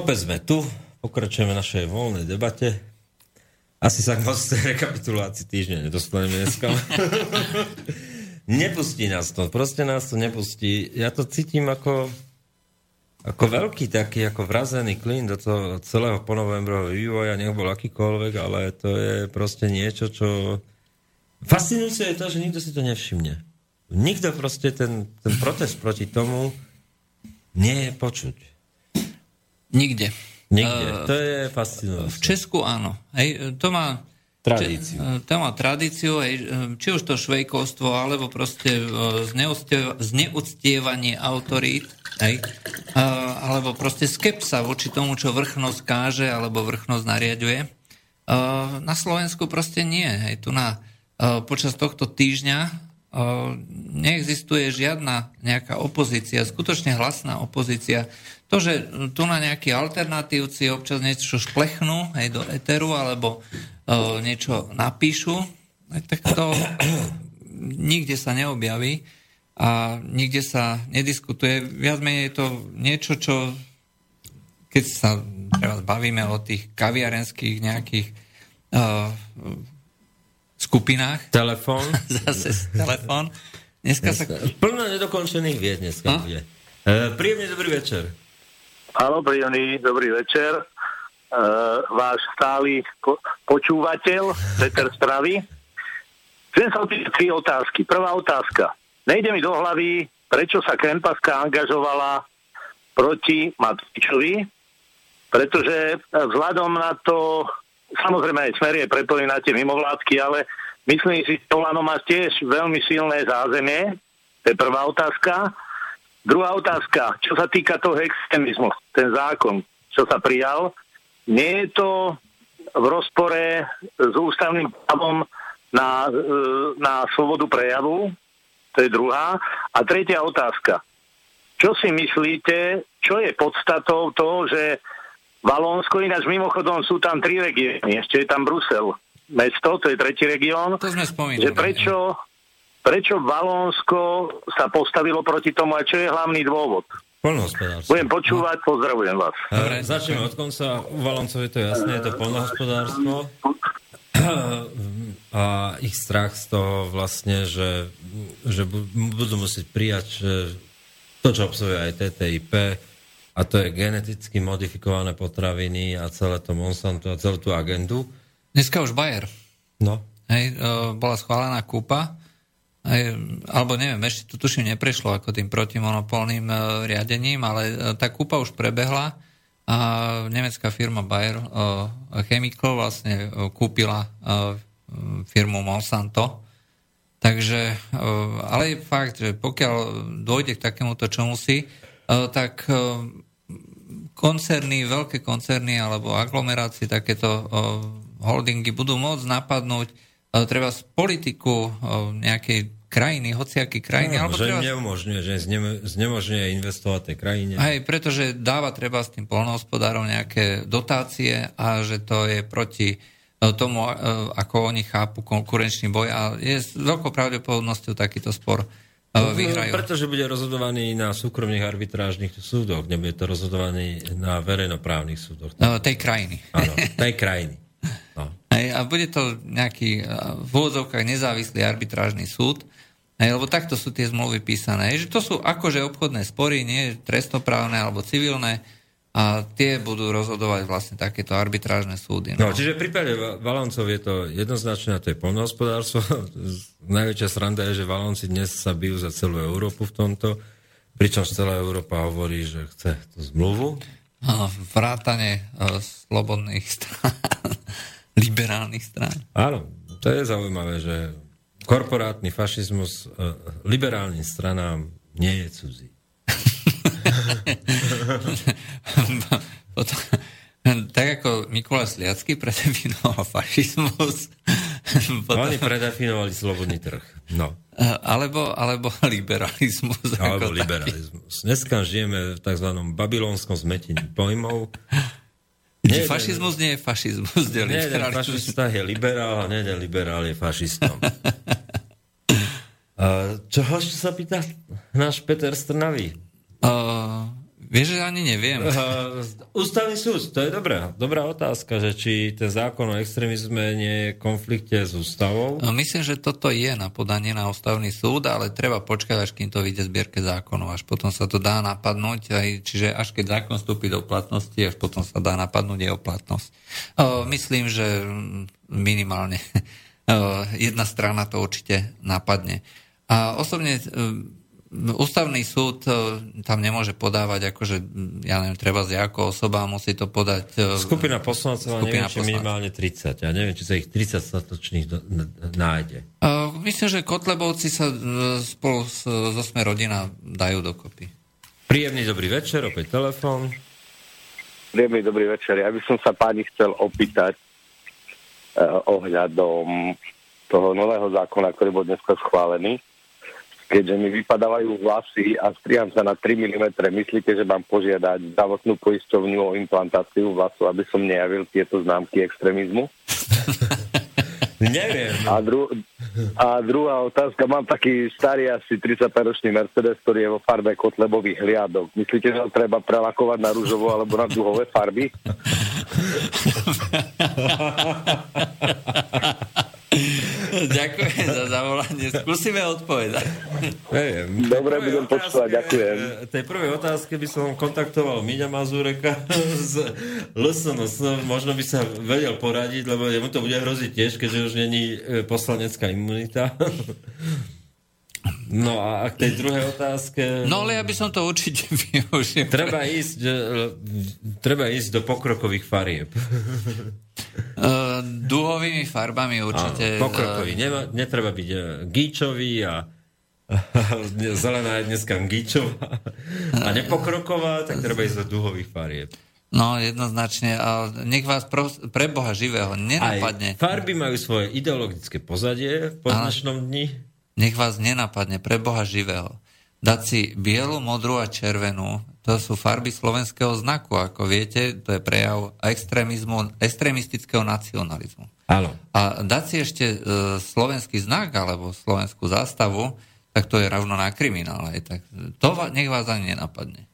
Opäť sme tu, pokračujeme našej voľnej debate. Asi sa moc tej rekapitulácii týždňa nedostaneme dneska. nepustí nás to, proste nás to nepustí. Ja to cítim ako, ako veľký taký, ako vrazený klin do toho celého ponovembrového vývoja, nech bol akýkoľvek, ale to je proste niečo, čo... Fascinujúce je to, že nikto si to nevšimne. Nikto proste ten, ten protest proti tomu nie je počuť. Nikde. Nikde. Uh, to je fascinujúce. V Česku áno. Hej, to má tradíciu. Či, to má tradíciu, hej, či už to švejkovstvo, alebo proste zneúctievanie autorít, hej, alebo proste skepsa voči tomu, čo vrchnosť káže, alebo vrchnosť nariaduje. Na Slovensku proste nie. Hej, tu na, počas tohto týždňa neexistuje žiadna nejaká opozícia, skutočne hlasná opozícia. To, že tu na nejakí alternatívci občas niečo šplechnú aj do eteru alebo uh, niečo napíšu, tak to nikde sa neobjaví a nikde sa nediskutuje. Viac menej je to niečo, čo keď sa teraz bavíme o tých kaviarenských nejakých uh, skupinách. Telefón. Zase telefón. Dneska, dneska sa... Plno nedokončených vied dneska no? bude. E, príjemný dobrý večer. Áno, príjemný dobrý večer. E, váš stály po- počúvateľ, Peter Stravy. Chcem sa opýtať tri otázky. Prvá otázka. Nejde mi do hlavy, prečo sa Krempaska angažovala proti Matovičovi, pretože vzhľadom na to, Samozrejme aj Smer je prepojený na tie mimovládky, ale myslím si, že Olano má tiež veľmi silné zázemie. To je prvá otázka. Druhá otázka, čo sa týka toho extrémizmu, ten zákon, čo sa prijal, nie je to v rozpore s ústavným právom na, e, na slobodu prejavu? To je druhá. A tretia otázka. Čo si myslíte, čo je podstatou toho, že Valónsko, ináč mimochodom sú tam tri regióny, ešte je tam Brusel, mesto, to je tretí región. To sme spomínali. Že prečo, prečo Valónsko sa postavilo proti tomu a čo je hlavný dôvod? Polnohospodárstvo. Budem počúvať, pozdravujem vás. Dobre, začneme od konca. U Valóncov je to jasné, je to polnohospodárstvo. A ich strach z toho vlastne, že, že budú musieť prijať to, čo obsahuje aj TTIP, a to je geneticky modifikované potraviny a celé to Monsanto a celú tú agendu. Dneska už Bayer. No. Hej, bola schválená kúpa, alebo neviem, ešte to tuším neprešlo ako tým protimonopolným uh, riadením, ale uh, tá kúpa už prebehla a nemecká firma Bayer uh, Chemical vlastne kúpila firmu Monsanto. Takže, ale je fakt, že pokiaľ dôjde k takémuto čomu si, uh, tak koncerny, veľké koncerny alebo aglomerácie, takéto holdingy budú môcť napadnúť treba z politiku nejakej krajiny, hociaký krajiny. No, alebo že treba... neumožňuje, že znemožňuje investovať tej krajine. Aj pretože dáva treba s tým polnohospodárom nejaké dotácie a že to je proti tomu, ako oni chápu konkurenčný boj a je s veľkou pravdepodobnosťou takýto spor No, vyhrajú. Pretože bude rozhodovaný na súkromných arbitrážnych súdoch, nebude to rozhodovaný na verejnoprávnych súdoch. No, tej krajiny. Áno, tej krajiny. No. A bude to nejaký v úvodzovkách nezávislý arbitrážny súd, lebo takto sú tie zmluvy písané. Že to sú akože obchodné spory, nie trestoprávne alebo civilné, a tie budú rozhodovať vlastne takéto arbitrážne súdy. No, no čiže v prípade Valóncov je to jednoznačné, a to je polnohospodárstvo. Najväčšia sranda je, že Valónci dnes sa bijú za celú Európu v tomto, pričom celá Európa hovorí, že chce tú zmluvu. No, vrátane uh, slobodných strán, liberálnych strán. Áno, to je zaujímavé, že korporátny fašizmus uh, liberálnym stranám nie je cudzí. Potom, tak ako Mikuláš Sliacký predefinoval fašizmus. Potom, Oni predefinovali slobodný trh. No. Alebo, alebo liberalizmus. Alebo liberalizmus. Dneska žijeme v tzv. babylonskom zmetení pojmov. Nie, fašizmus nie je fašizmus. Nie, nie fašista je liberál a nie liberál je fašistom. Čoho sa pýta náš Peter Strnavý? Uh, Vieš, že ani neviem. Uh, ústavný súd, to je dobrá, dobrá otázka, že či ten zákon o extrémizme nie je v konflikte s ústavou. No, myslím, že toto je na podanie na ústavný súd, ale treba počkať, až kým to vyjde zbierke zákonov. Až potom sa to dá napadnúť, aj, čiže až keď zákon vstúpi do platnosti, až potom sa dá napadnúť jeho platnosť. Uh, myslím, že minimálne uh, jedna strana to určite napadne. A osobne ústavný súd e, tam nemôže podávať, akože, ja neviem, treba z ako osoba, musí to podať... E, skupina poslancov, skupina neviem, či minimálne 30. Ja neviem, či sa ich 30 statočných nájde. Uh, myslím, že Kotlebovci sa spolu s, so Sme rodina dajú dokopy. Príjemný dobrý večer, opäť telefón. Príjemný dobrý večer. Ja by som sa páni chcel opýtať uh, ohľadom toho nového zákona, ktorý bol dneska schválený keďže mi vypadávajú vlasy a striham sa na 3 mm, myslíte, že mám požiadať zdravotnú poisťovňu o implantáciu vlasu, aby som nejavil tieto známky extrémizmu? Neviem. A, dru- a druhá otázka, mám taký starý asi 35-ročný Mercedes, ktorý je vo farbe kotlebových hliadok. Myslíte, že ho treba prelakovať na rúžovo alebo na duhové farby? Ďakujem za zavolanie. Skúsime odpovedať. Dobre, budem počúvať, ďakujem. Eh, tej prvej otázke by som kontaktoval Miňa Mazureka z LSNS. Možno by sa vedel poradiť, lebo mu to bude hroziť tiež, keďže už není eh, poslanecká imunita. No a k tej druhej otázke... No ale ja by som to určite využil. Treba ísť, e, treba ísť do pokrokových farieb. Uh, duhovými farbami určite. Áno, pokrokový. Nema, netreba byť gíčový a zelená je dneska gíčová a nepokroková, tak treba ísť do duhových farieb. No, jednoznačne. A nech vás pro, pre Boha živého nenapadne. Aj farby majú svoje ideologické pozadie po dnešnom dni nech vás nenapadne pre Boha živého. Dať si bielu, modrú a červenú, to sú farby slovenského znaku, ako viete, to je prejav extrémizmu, extrémistického nacionalizmu. Áno. A dať si ešte e, slovenský znak alebo slovenskú zástavu, tak to je rovno na kriminál. Tak to nech vás ani nenapadne.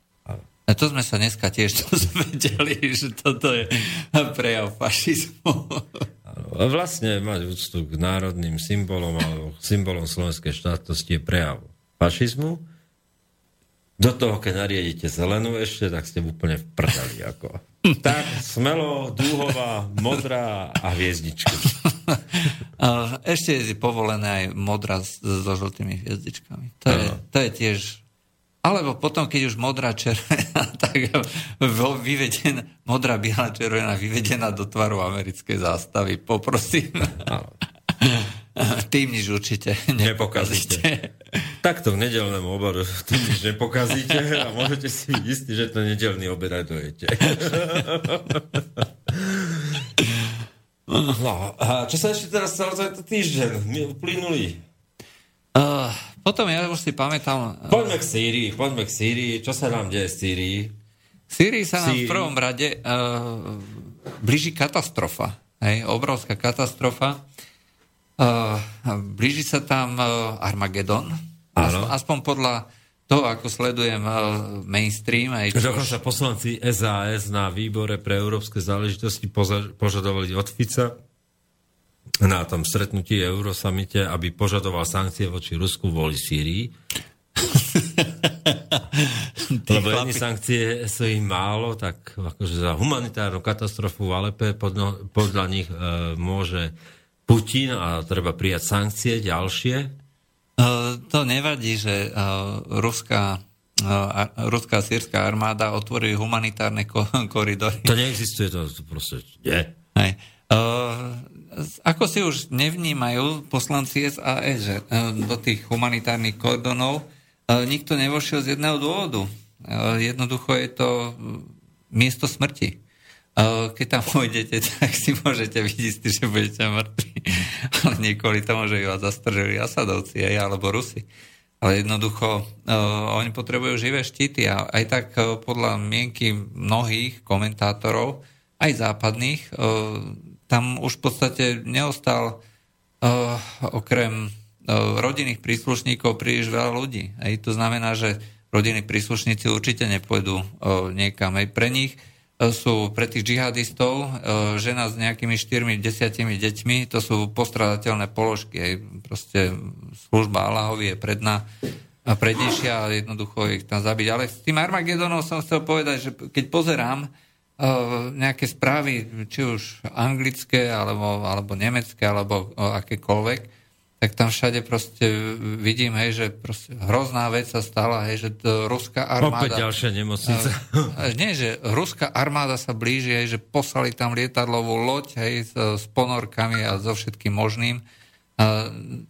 A to sme sa dneska tiež dozvedeli, že toto je prejav fašizmu. Vlastne mať úctu k národným symbolom alebo symbolom slovenskej štátnosti je prejav fašizmu. Do toho, keď nariedite zelenú ešte, tak ste úplne v prdali. Ako. tak, smelo, dúhová, modrá a hviezdičky. Ešte je povolené aj modrá so žltými hviezdičkami. To je, to je tiež alebo potom, keď už modrá červená, tak vyvedená, modrá, biela, červená vyvedená do tvaru americkej zástavy. Poprosím. Tým nič určite nepokazíte. Takto v nedelnému oboru tým nič nepokazíte a môžete si byť istí, že to nedelný obed aj dojete. No, a čo sa ešte teraz stalo za týždeň? My uplynuli. Uh, potom ja už si pamätám... Poďme k Sýrii, poďme k Sýrii. Čo sa nám deje v Sýrii? V Sýrii sa nám Sýrii. v prvom rade uh, blíži katastrofa. Hej, obrovská katastrofa. Uh, blíži sa tam uh, Armagedon. Áno. Aspoň podľa toho, ako sledujem uh, mainstream. Aj Dokonca poslanci SAS na výbore pre európske záležitosti požadovali od Fica, na tom stretnutí Eurosamite, aby požadoval sankcie voči Rusku kvôli Sýrii. Lebo jedni sankcie sú im málo, tak akože za humanitárnu katastrofu v Alepe podľa, podľa nich e, môže Putin a treba prijať sankcie ďalšie. Uh, to nevadí, že uh, ruská, uh, ruská sírska armáda otvorí humanitárne ko- koridory. To neexistuje, to, to proste nie. Hej. Uh, ako si už nevnímajú poslanci SAS, že do tých humanitárnych kordonov nikto nevošiel z jedného dôvodu. Jednoducho je to miesto smrti. Keď tam pôjdete, tak si môžete byť že budete mŕtvi. Ale nie kvôli tomu, že vás zastržili Asadovci aj, alebo Rusi. Ale jednoducho oni potrebujú živé štíty a aj tak podľa mienky mnohých komentátorov, aj západných, tam už v podstate neostal okrem rodinných príslušníkov príliš veľa ľudí. Aj to znamená, že rodiny príslušníci určite nepôjdu niekam. Aj pre nich sú pre tých džihadistov žena s nejakými 4 desiatimi deťmi, to sú postradateľné položky. Proste služba Allahovi je predná a prednejšia a jednoducho ich tam zabiť. Ale s tým Armagedonom som chcel povedať, že keď pozerám nejaké správy, či už anglické, alebo, alebo nemecké, alebo akékoľvek, tak tam všade proste vidím, hej, že proste hrozná vec sa stala, hej, že ruská armáda... Opäť ďalšia nemocnica. Uh, nie, že ruská armáda sa blíži, hej, že poslali tam lietadlovú loď, hej, s, s ponorkami a so všetkým možným. Uh,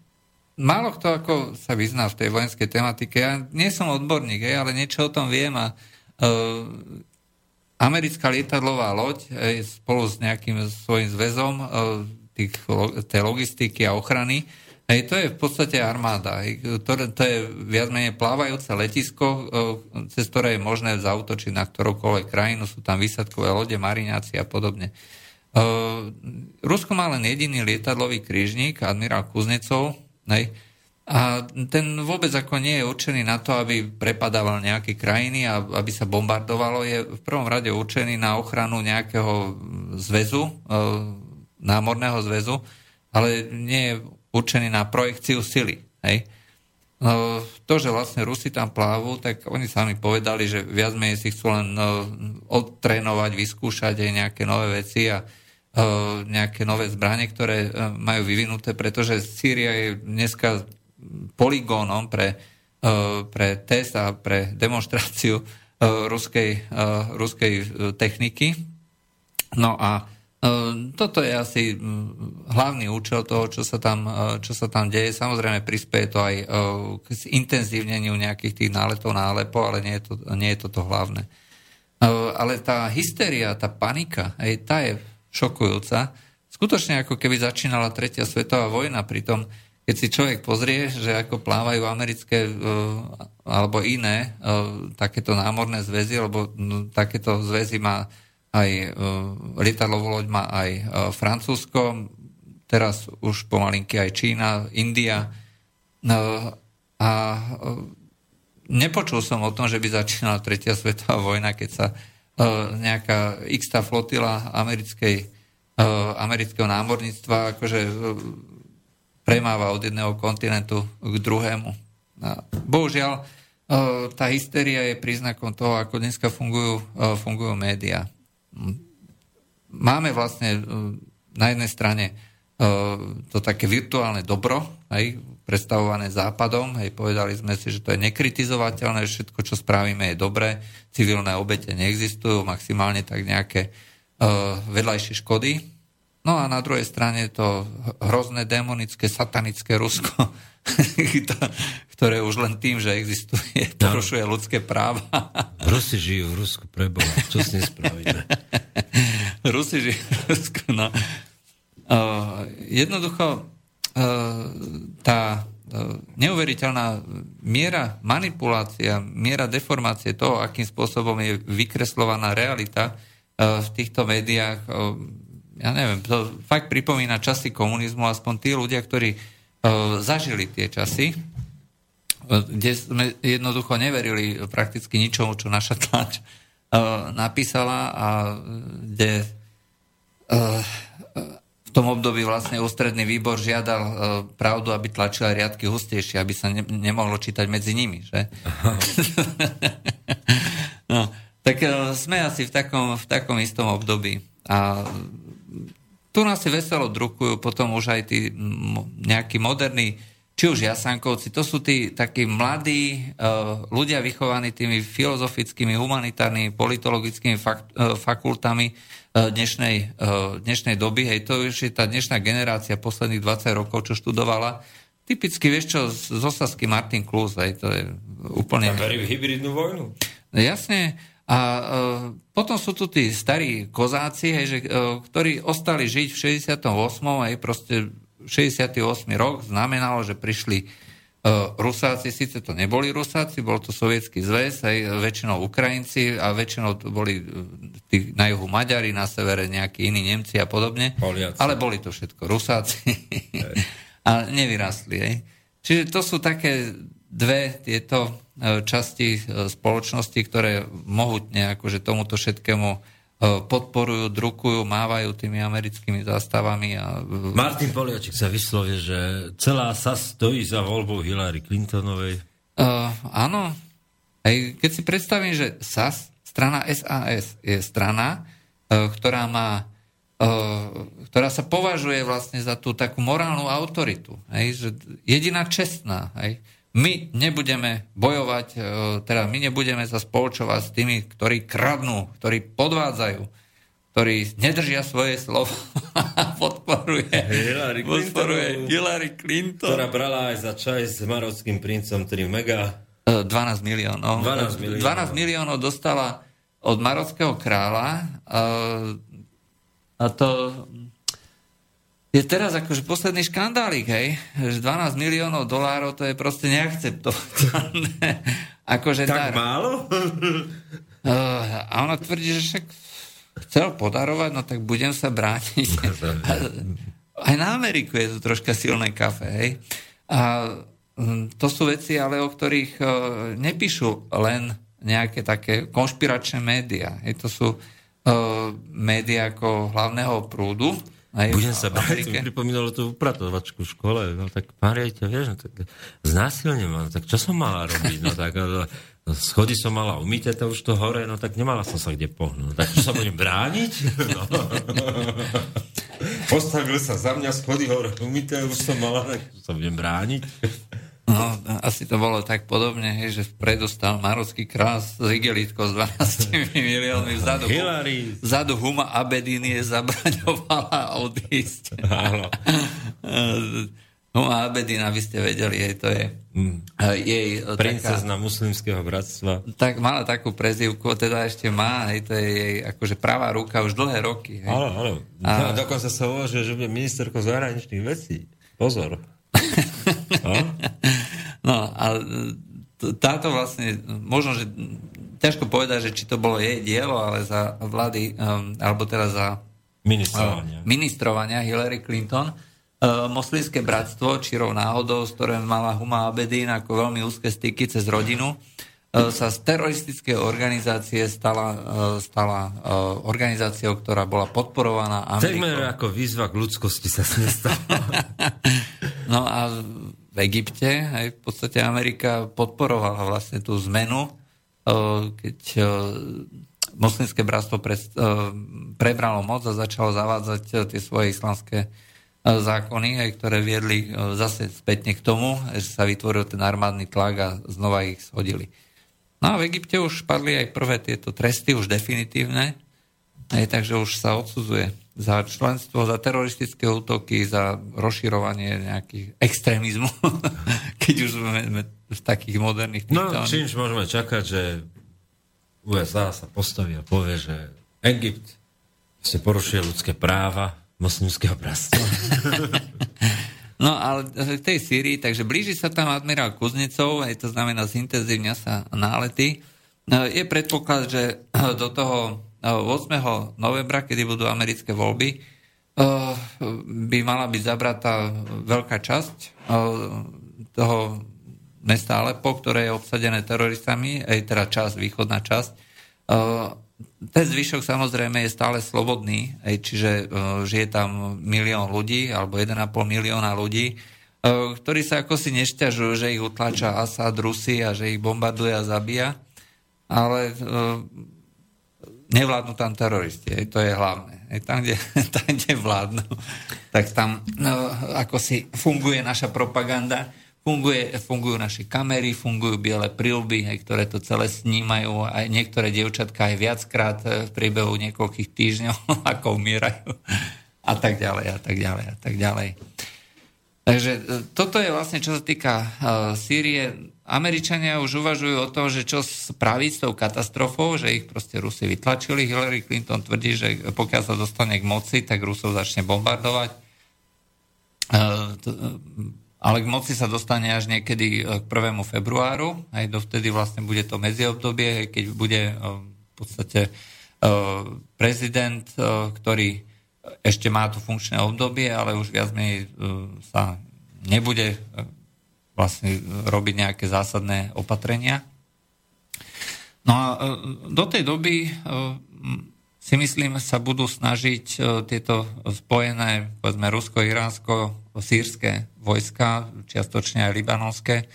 málo kto ako sa vyzná v tej vojenskej tematike. Ja nie som odborník, hej, ale niečo o tom viem a uh, americká lietadlová loď hej, spolu s nejakým svojím zväzom uh, tých, tej logistiky a ochrany Hej, to je v podstate armáda. Hej, to, to je viac menej plávajúce letisko, e, cez ktoré je možné zautočiť na ktoroukoľvek krajinu. Sú tam výsadkové lode, mariňáci a podobne. Uh, Rusko má len jediný lietadlový krížnik, admirál Kuznecov, hej, a ten vôbec ako nie je určený na to, aby prepadával nejaké krajiny a aby sa bombardovalo. Je v prvom rade určený na ochranu nejakého zväzu, uh, námorného zväzu, ale nie je určený na projekciu sily. Hej? No, to, že vlastne Rusi tam plávu, tak oni sami povedali, že viac menej si chcú len no, odtrénovať, vyskúšať aj nejaké nové veci a uh, nejaké nové zbranie, ktoré uh, majú vyvinuté, pretože Sýria je dneska poligónom pre, uh, pre test a pre demonstráciu ruskej, ruskej techniky. No a toto je asi hlavný účel toho, čo sa tam, e, čo sa tam deje. Samozrejme, prispieje to aj e, k intenzívneniu nejakých tých náletov na Alepo, ale nie je to, nie je to, to hlavné. E, ale tá hysteria, tá panika, aj tá je šokujúca. Skutočne ako keby začínala tretia svetová vojna, pritom keď si človek pozrie, že ako plávajú americké alebo iné takéto námorné zväzy, lebo takéto zväzy má aj uh, lietadlovú loď má aj uh, Francúzsko, teraz už pomalinky aj Čína, India. Uh, a nepočul som o tom, že by začínala tretia svetová vojna, keď sa nejaká x flotila americkej, amerického námorníctva akože premáva od jedného kontinentu k druhému. A bohužiaľ, tá hysteria je príznakom toho, ako dneska fungujú, fungujú médiá máme vlastne e, na jednej strane e, to také virtuálne dobro, hej, predstavované západom, hej, povedali sme si, že to je nekritizovateľné, všetko, čo spravíme, je dobré, civilné obete neexistujú, maximálne tak nejaké uh, vedľajšie škody. No a na druhej strane to hrozné, demonické, satanické Rusko, ktoré už len tým, že existuje, porušuje ľudské práva. Rusi žijú v Rusku, preboha, čo s ním spravíme? Rusi žijú v Rusku, no. Uh, jednoducho, uh, tá neuveriteľná miera manipulácia, miera deformácie toho, akým spôsobom je vykreslovaná realita v týchto médiách, ja neviem, to fakt pripomína časy komunizmu, aspoň tí ľudia, ktorí zažili tie časy, kde sme jednoducho neverili prakticky ničomu, čo naša tlač napísala a kde v tom období vlastne ústredný výbor žiadal pravdu, aby tlačila riadky hustejšie, aby sa ne, nemohlo čítať medzi nimi. Že? no, tak sme asi v takom, v takom istom období. A tu nás si veselo drukujú potom už aj tí nejakí moderní, či už jasankovci, to sú tí takí mladí uh, ľudia vychovaní tými filozofickými, humanitárnymi, politologickými fakt, uh, fakultami uh, dnešnej, dnešnej doby. Hej, to už je tá dnešná generácia posledných 20 rokov, čo študovala. Typicky, vieš čo, z Osasky Martin Klus, hej, to je úplne... A verí v hybridnú vojnu? Jasne, a uh, potom sú tu tí starí kozáci, hej, že, uh, ktorí ostali žiť v 68. aj proste 68. rok znamenalo, že prišli uh, Rusáci, síce to neboli Rusáci, bol to sovietský zväz, aj väčšinou Ukrajinci a väčšinou to boli tí, na juhu Maďari, na severe nejakí iní Nemci a podobne. Poliaci. Ale boli to všetko Rusáci a nevyrastli. Hej. Čiže to sú také dve tieto časti spoločnosti, ktoré mohutne akože tomuto všetkému podporujú, drukujú, mávajú tými americkými zástavami. A... Martin Poliačik sa vyslovie, že celá sa stojí za voľbou Hillary Clintonovej. Uh, áno. Aj keď si predstavím, že SAS, strana SAS, je strana, uh, ktorá má uh, ktorá sa považuje vlastne za tú takú morálnu autoritu. Hej, že jediná čestná. Hej. My nebudeme bojovať, e, teda my nebudeme sa spoločovať s tými, ktorí kradnú, ktorí podvádzajú, ktorí nedržia svoje slovo a podporuje Hillary, podporuje Hillary Clinton. Ktorá brala aj za čaj s marockým princom 3 mega. 12 e, miliónov. 12 miliónov. 12 miliónov dostala od marockého kráľa e, a to je teraz akože posledný škandálik, hej? Že 12 miliónov dolárov to je proste neakceptované. akože tak dar. málo? uh, a ona tvrdí, že však chcel podarovať, no tak budem sa brániť. Aj na Ameriku je to troška silné kafe, hej? A hm, to sú veci, ale o ktorých uh, nepíšu len nejaké také konšpiračné médiá. Hej? To sú uh, médiá ako hlavného prúdu, aj Budem sa báť, mi pripomínalo tú upratovačku v škole. No tak, Mariete, vieš, no, tak znásilne ma, no, tak čo som mala robiť? No tak, no, no, schody som mala umyť, to už to hore, no tak nemala som sa kde pohnúť. No, tak čo sa budem brániť? No. Postavil sa za mňa, schody hore umyté, už som mala, tak sa budem brániť. No, asi to bolo tak podobne, hej, že predostal marocký krás s igelitkou s 12 miliónmi vzadu. Hillary. Vzadu Huma Abedín je zabraňovala odísť. Áno. Huma Abedín, aby ste vedeli, hej, to je mm. jej... Princezna taká, muslimského bratstva. Tak mala takú prezivku, teda ešte má, hej, to je jej akože pravá ruka už dlhé roky. Hej. Áno, áno. A... Dokonca sa uvažuje, že bude ministerko zahraničných vecí. Pozor. No? no a táto vlastne, možno, že ťažko povedať, že či to bolo jej dielo, ale za vlády, um, alebo teda za ministrovania, uh, ministrovania Hillary Clinton, uh, moslimské bratstvo, čirou náhodou, s ktorým mala Huma Abedin ako veľmi úzke styky cez rodinu, uh, sa z teroristickej organizácie stala, uh, stala uh, organizáciou, ktorá bola podporovaná Amerikou. Takmer ako výzva k ľudskosti sa snestala. no a v Egypte. Aj v podstate Amerika podporovala vlastne tú zmenu, keď moslimské bratstvo prebralo moc a začalo zavádzať tie svoje islamské zákony, aj ktoré viedli zase spätne k tomu, že sa vytvoril ten armádny tlak a znova ich shodili. No a v Egypte už padli aj prvé tieto tresty, už definitívne, aj takže už sa odsudzuje za členstvo, za teroristické útoky, za rozširovanie nejakých extrémizmu, keď už sme v takých moderných No, čímž môžeme čakať, že USA sa postaví a povie, že Egypt ste porušuje ľudské práva moslimského bratstva. no ale v tej Syrii, takže blíži sa tam admirál Kuznicov, aj to znamená zintenzívňa sa nálety. No, je predpoklad, že do toho 8. novembra, kedy budú americké voľby, eh, by mala byť zabratá veľká časť eh, toho mesta Alepo, ktoré je obsadené teroristami, aj teda časť, východná časť. Eh, ten zvyšok samozrejme je stále slobodný, aj čiže žije tam milión ľudí, alebo 1,5 milióna ľudí, ktorí sa ako si nešťažujú, že ich utlača Asad, Rusy a že ich bombarduje a zabíja, ale nevládnu tam teroristi, to je hlavné. Tam, kde, tam, kde vládnu, tak tam no, ako si funguje naša propaganda, funguje, fungujú naše kamery, fungujú biele prilby, aj, ktoré to celé snímajú, aj niektoré dievčatka aj viackrát v priebehu niekoľkých týždňov, ako umierajú a tak ďalej, a tak ďalej, a tak ďalej. Takže e, toto je vlastne, čo sa týka uh, Sýrie. Američania už uvažujú o tom, že čo spraviť s tou katastrofou, že ich proste Rusi vytlačili. Hillary Clinton tvrdí, že pokiaľ sa dostane k moci, tak Rusov začne bombardovať. Uh, to, ale k moci sa dostane až niekedy k 1. februáru. Aj dovtedy vlastne bude to medziobdobie, keď bude v podstate prezident, ktorý ešte má to funkčné obdobie, ale už viac menej e, sa nebude e, vlastne robiť nejaké zásadné opatrenia. No a do tej doby si myslím, sa budú snažiť tieto spojené, povedzme, rusko-iránsko, sírske vojska, čiastočne aj libanonské,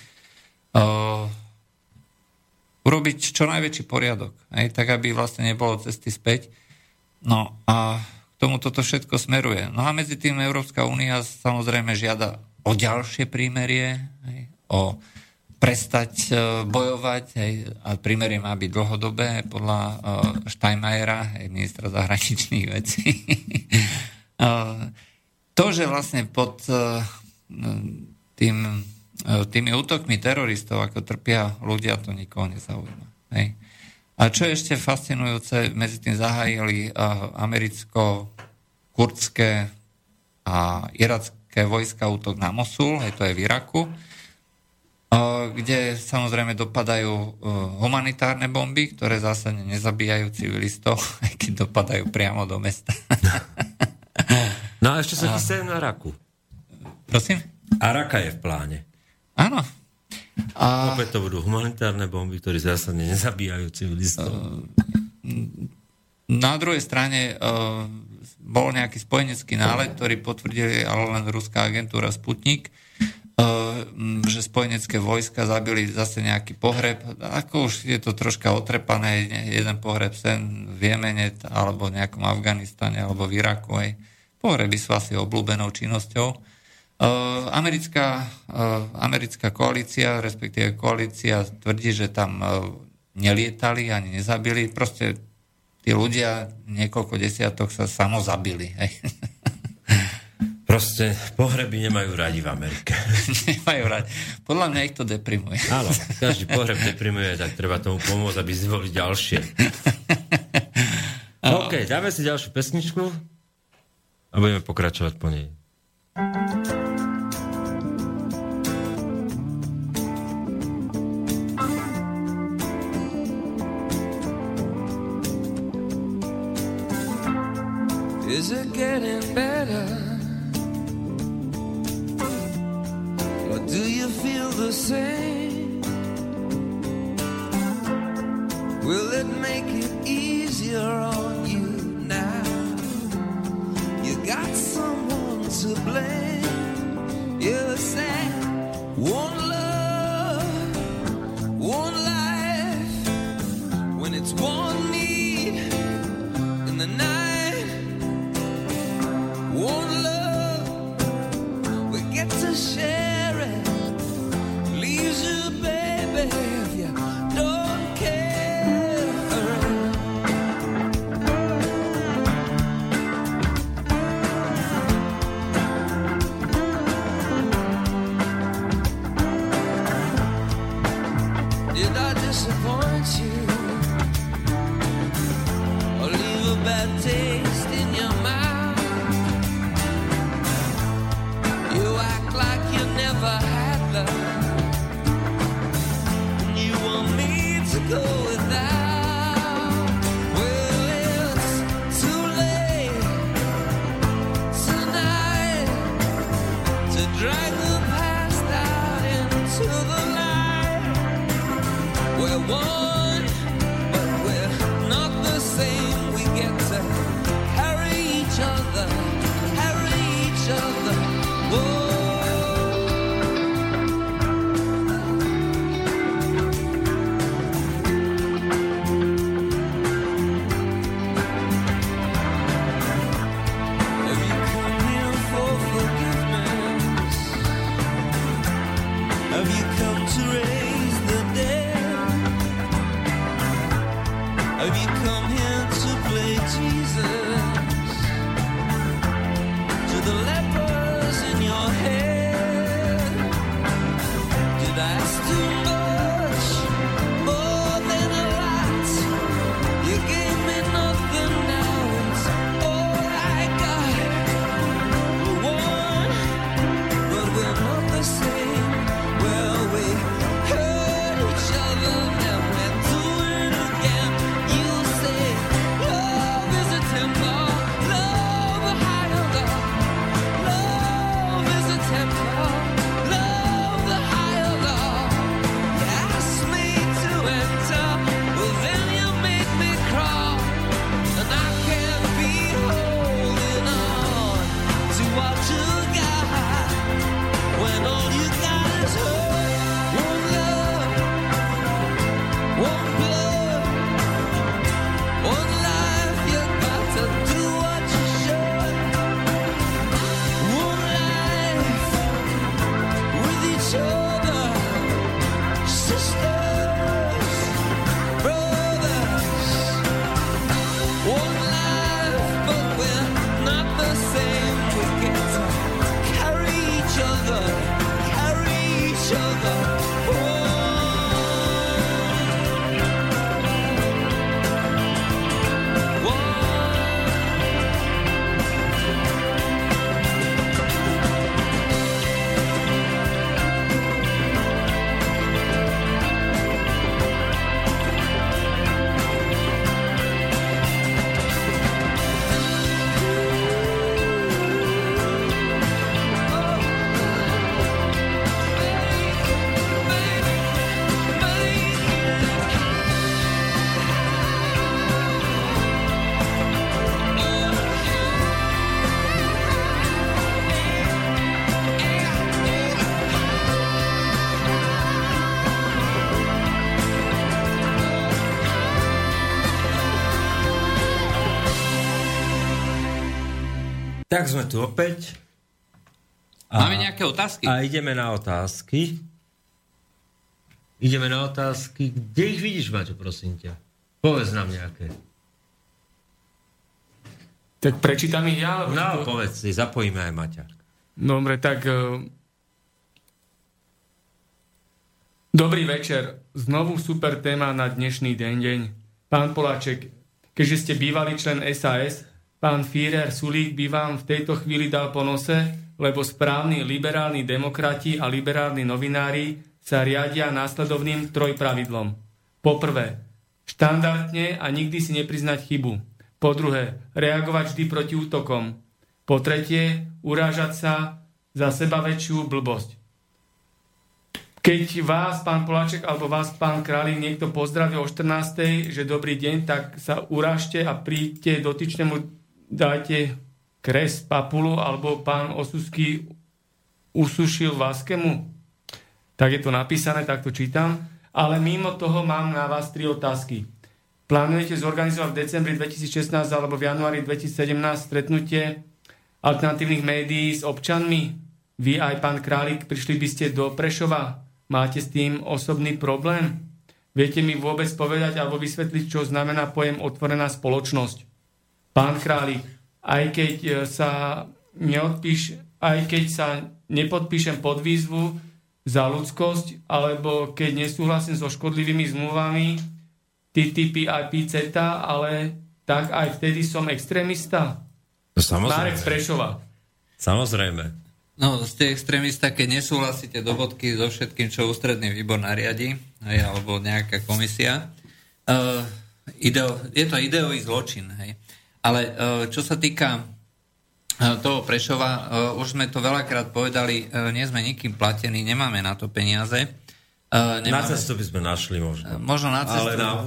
urobiť čo najväčší poriadok, hej, tak aby vlastne nebolo cesty späť. No a k tomu toto všetko smeruje. No a medzi tým Európska únia samozrejme žiada o ďalšie prímerie, o prestať e, bojovať hej, a prímerie má byť dlhodobé podľa uh, Steinmeiera, hej, ministra zahraničných vecí. uh, to, že vlastne pod uh, tým E, tými útokmi teroristov, ako trpia ľudia, to nikoho nezaujíma. Hej. A čo je ešte fascinujúce, medzi tým zahájili americko-kurdské a iracké vojska útok na Mosul, hej, to je v Iraku, kde samozrejme dopadajú e, humanitárne bomby, ktoré zásadne nezabíjajú civilistov, aj keď dopadajú priamo do mesta. No a ešte sa chystajú na Raku. Prosím? A Raka je v pláne. Áno. A... Opäť to budú humanitárne bomby, ktoré zásadne nezabíjajú civilistov. Na druhej strane uh, bol nejaký spojenecký nálet, ktorý potvrdili ale len ruská agentúra Sputnik, že spojenecké vojska zabili zase nejaký pohreb. Ako už je to troška otrepané, jeden pohreb sen v Jemene, alebo v nejakom Afganistane, alebo v Iraku. Aj. Pohreby sú asi obľúbenou činnosťou. Americká, americká koalícia, respektíve koalícia tvrdí, že tam nelietali ani nezabili. Proste tí ľudia, niekoľko desiatok sa samozabili. Hej. Proste pohreby nemajú radi v Amerike. nemajú radi. Podľa mňa ich to deprimuje. Áno, každý pohreb deprimuje, tak treba tomu pomôcť, aby zvolili ďalšie. OK, dáme si ďalšiu pesničku a budeme pokračovať po nej. Is it getting better? The same? Will it make it easier on you now? You got someone to blame. You say, one love, one life, Tak sme tu opäť. A, Máme nejaké otázky? A ideme na otázky. Ideme na otázky. Kde ich vidíš, Maťo, prosím ťa? Povedz nám nejaké. Tak prečítam ich ja? No, to... povedz si, zapojíme aj Maťa. Dobre, tak... Uh... Dobrý večer. Znovu super téma na dnešný deň. deň. Pán Poláček, keďže ste bývalý člen SAS, Pán Führer Sulík by vám v tejto chvíli dal po nose, lebo správni liberálni demokrati a liberálni novinári sa riadia následovným trojpravidlom. Po prvé, štandardne a nikdy si nepriznať chybu. Po druhé, reagovať vždy proti útokom. Po tretie, urážať sa za seba väčšiu blbosť. Keď vás, pán Poláček, alebo vás, pán Králik, niekto pozdraví o 14. že dobrý deň, tak sa urážte a príďte dotyčnému dáte kres papulu alebo pán Osusky usušil Váskemu? Tak je to napísané, tak to čítam. Ale mimo toho mám na vás tri otázky. Plánujete zorganizovať v decembri 2016 alebo v januári 2017 stretnutie alternatívnych médií s občanmi? Vy aj pán Králik prišli by ste do Prešova? Máte s tým osobný problém? Viete mi vôbec povedať alebo vysvetliť, čo znamená pojem otvorená spoločnosť? Pán Králik, aj keď e, sa neodpíš, aj keď sa nepodpíšem pod výzvu za ľudskosť, alebo keď nesúhlasím so škodlivými zmluvami TTP, IP, CETA, ale tak aj vtedy som extrémista. No, samozrejme. Marek Prešova. Samozrejme. No, ste extrémista, keď nesúhlasíte do bodky so všetkým, čo ústredný výbor nariadi, alebo nejaká komisia. Uh, ideo, je to ideový zločin. Hej. Ale e, čo sa týka e, toho Prešova, e, už sme to veľakrát povedali, nie sme nikým platení, nemáme na to peniaze. Nemáme... Na cestu by sme našli možno. Možno na cestu. Ale na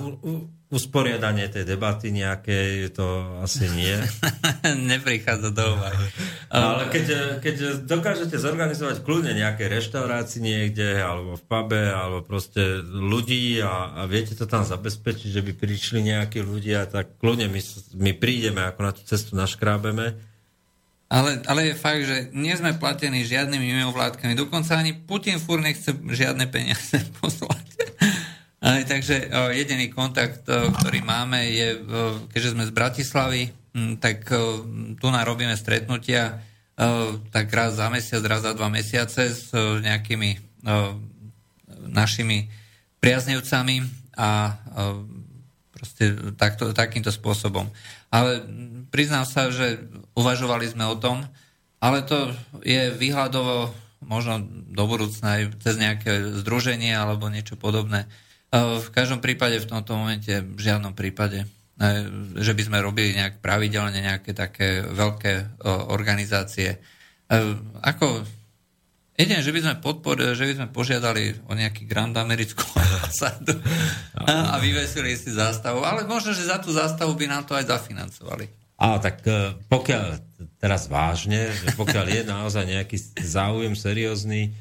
usporiadanie tej debaty nejaké to asi nie. Neprichádza do úvahy. Ale keď, keď dokážete zorganizovať kľudne nejaké reštaurácii niekde, alebo v pube, alebo proste ľudí a, a viete to tam zabezpečiť, že by prišli nejakí ľudia, tak kľudne my, my prídeme, ako na tú cestu naškrábeme. Ale, ale je fakt, že nie sme platení žiadnymi mimovládkami. Dokonca ani Putin fúr nechce žiadne peniaze poslať. Takže jediný kontakt, ktorý máme, je, keďže sme z Bratislavy, tak tu narobíme stretnutia tak raz za mesiac, raz za dva mesiace s nejakými našimi priaznevcami a proste takto, takýmto spôsobom. Ale priznám sa, že uvažovali sme o tom, ale to je výhľadovo možno do budúcna aj cez nejaké združenie alebo niečo podobné. V každom prípade v tomto momente v žiadnom prípade e, že by sme robili nejak pravidelne nejaké také veľké organizácie. E, ako jedine, že by sme podporili, že by sme požiadali o nejaký grand americkú ambasádu a vyvesili si zástavu. Ale možno, že za tú zástavu by nám to aj zafinancovali. A tak e, pokiaľ, teraz vážne, že pokiaľ je naozaj nejaký záujem seriózny,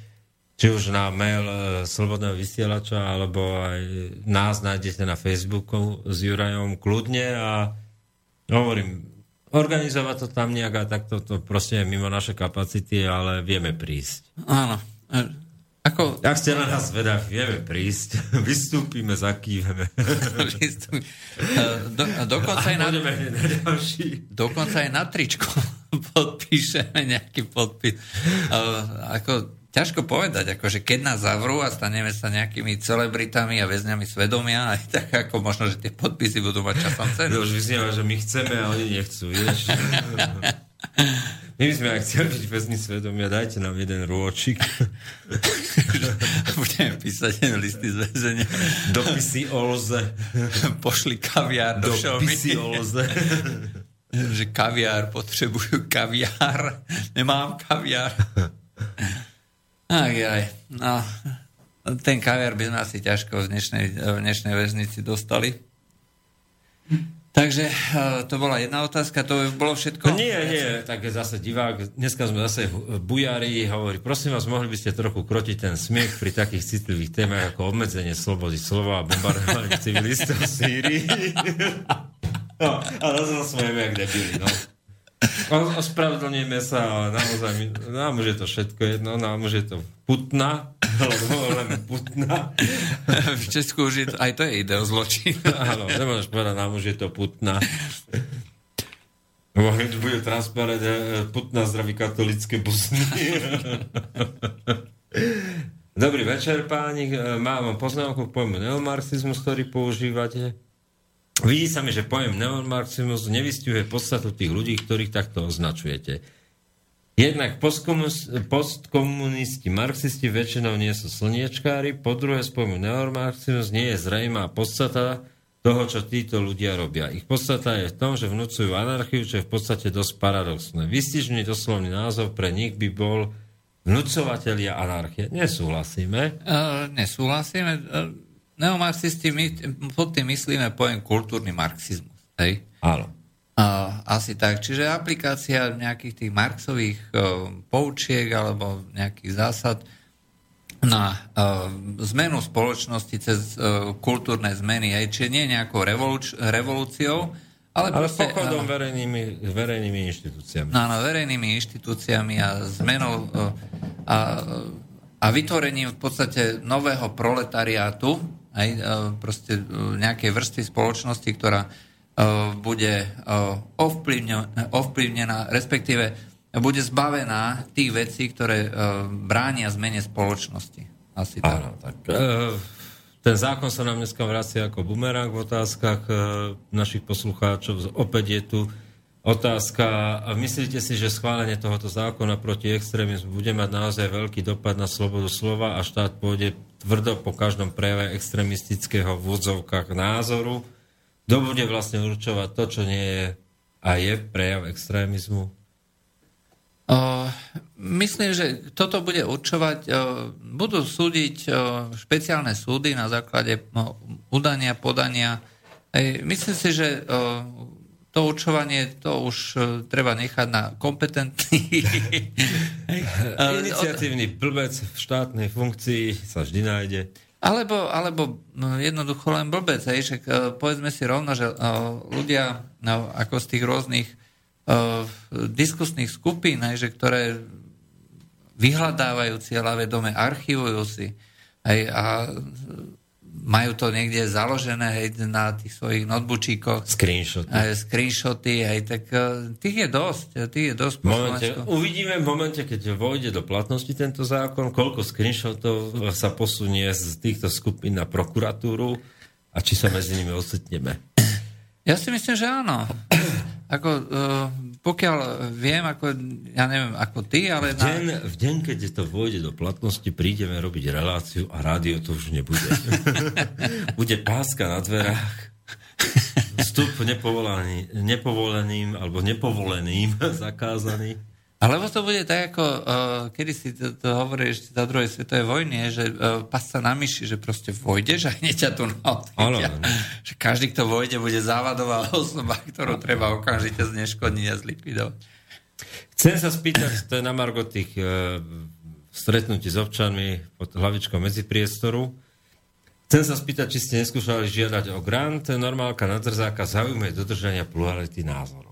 či už na mail e, Slobodného vysielača, alebo aj nás nájdete na Facebooku s Jurajom kľudne a hovorím, organizovať to tam nejak a takto to proste je mimo naše kapacity, ale vieme prísť. Áno. E, ako... Ak ste na nás vedaví, vieme prísť. Vystúpime, zakýveme. E, do, dokonca, aj na, dokonca aj na tričko podpíšeme nejaký podpis. ako ťažko povedať, akože keď nás zavrú a staneme sa nejakými celebritami a väzňami svedomia, aj tak ako možno, že tie podpisy budú mať časom cenu. To už vyznieva, že my chceme a oni nechcú, vieš. My by sme aj chceli byť väzni svedomia, dajte nám jeden rôčik. Budeme písať listy z väzenia. Dopisy o lze. Pošli kaviár do Dopisy o lze. že kaviár, potrebujú kaviár. Nemám kaviár. Aj, aj. No, ten kaviár by sme asi ťažko v dnešnej, v dnešnej väznici dostali. Takže uh, to bola jedna otázka, to bolo všetko? Nie, nie, tak zase divák, dneska sme zase bujári, hovorí, prosím vás, mohli by ste trochu krotiť ten smiech pri takých citlivých témach ako obmedzenie slobody slova a bombardovanie civilistov v Sýrii. no, ale zase smejeme jak debili, no. Ospravedlníme sa, ale naozaj, nám už je to všetko jedno, nám už je to putna, alebo len putna. V Česku už je to, aj to je ideo zločin. Áno, nemôžeš povedať, nám už je to putna. Mohli bude transparent e, putna zdraví katolické busny. Dobrý večer, páni. E, mám poznámku k pojmu neomarxizmus, ktorý používate. Vidí sa mi, že pojem neomarxizmus nevystihuje podstatu tých ľudí, ktorých takto označujete. Jednak postkomunisti, marxisti väčšinou nie sú slniečkári, po druhé z pojmu neomarxizmus nie je zrejmá podstata toho, čo títo ľudia robia. Ich podstata je v tom, že vnúcujú anarchiu, čo je v podstate dosť paradoxné. Vystižný doslovný názov pre nich by bol vnúcovatelia anarchie. Nesúhlasíme. Uh, nesúhlasíme. Uh neomarxisti, my pod tým myslíme pojem kultúrny marxizmus. Hej? Áno. A, asi tak. Čiže aplikácia nejakých tých marxových uh, poučiek alebo nejakých zásad na uh, zmenu spoločnosti cez uh, kultúrne zmeny. Hej? Čiže nie nejakou revoluč- revolúciou, ale, ale proste, pochodom uh, verejnými, verejnými inštitúciami. Áno, verejnými inštitúciami a zmenou uh, a, a vytvorením v podstate nového proletariátu, aj, e, proste e, nejakej vrstvy spoločnosti, ktorá e, bude ovplyvnená, respektíve bude zbavená tých vecí, ktoré bránia zmene spoločnosti. Asi tak. Áno, tak ten zákon sa nám dneska vracia ako bumerang v otázkach našich poslucháčov. Opäť je tu otázka, myslíte si, že schválenie tohoto zákona proti extrémizmu bude mať naozaj veľký dopad na slobodu slova a štát pôjde tvrdo po každom prejave extremistického v údzovkách názoru. Kto bude vlastne určovať to, čo nie je a je prejav extrémizmu? Uh, myslím, že toto bude určovať, uh, budú súdiť uh, špeciálne súdy na základe udania, podania. Ej, myslím si, že to určovanie, to už uh, treba nechať na kompetentných. Iniciatívny blbec v štátnej funkcii sa vždy nájde. Alebo, alebo no, jednoducho len blbec, hej, že povedzme si rovno, že uh, ľudia no, ako z tých rôznych uh, diskusných skupín, hej, že ktoré vyhľadávajú cieľavedome, archivujú si hej, a majú to niekde založené hej, na tých svojich noteboočíkoch. Screenshoty. Aj, screenshoty, hej, tak uh, tých je dosť. Tých je dosť momente, uvidíme v momente, keď vojde do platnosti tento zákon, koľko screenshotov sa posunie z týchto skupín na prokuratúru a či sa medzi nimi ocitneme. Ja si myslím, že áno. Ako, uh, pokiaľ viem, ako, ja neviem, ako ty, ale... V deň, na... v deň, keď to vôjde do platnosti, prídeme robiť reláciu a rádio to už nebude. Bude páska na dverách, vstup nepovolený, nepovoleným alebo nepovoleným zakázaný. Alebo to bude tak, ako uh, kedy si to, to hovorí ešte za druhej svetovej vojne, že uh, pas sa na myši, že proste vojdeš a hneď ťa tu Ano, Že každý, kto vojde, bude závadová osoba, ktorú treba okamžite zneškodniť a zlikvidovať. Chcem sa spýtať, to je na Margo tých uh, stretnutí s občanmi pod hlavičkou medzipriestoru. Chcem sa spýtať, či ste neskúšali žiadať o grant. Normálka nadzrzáka zaujímavé dodržania plurality názorov.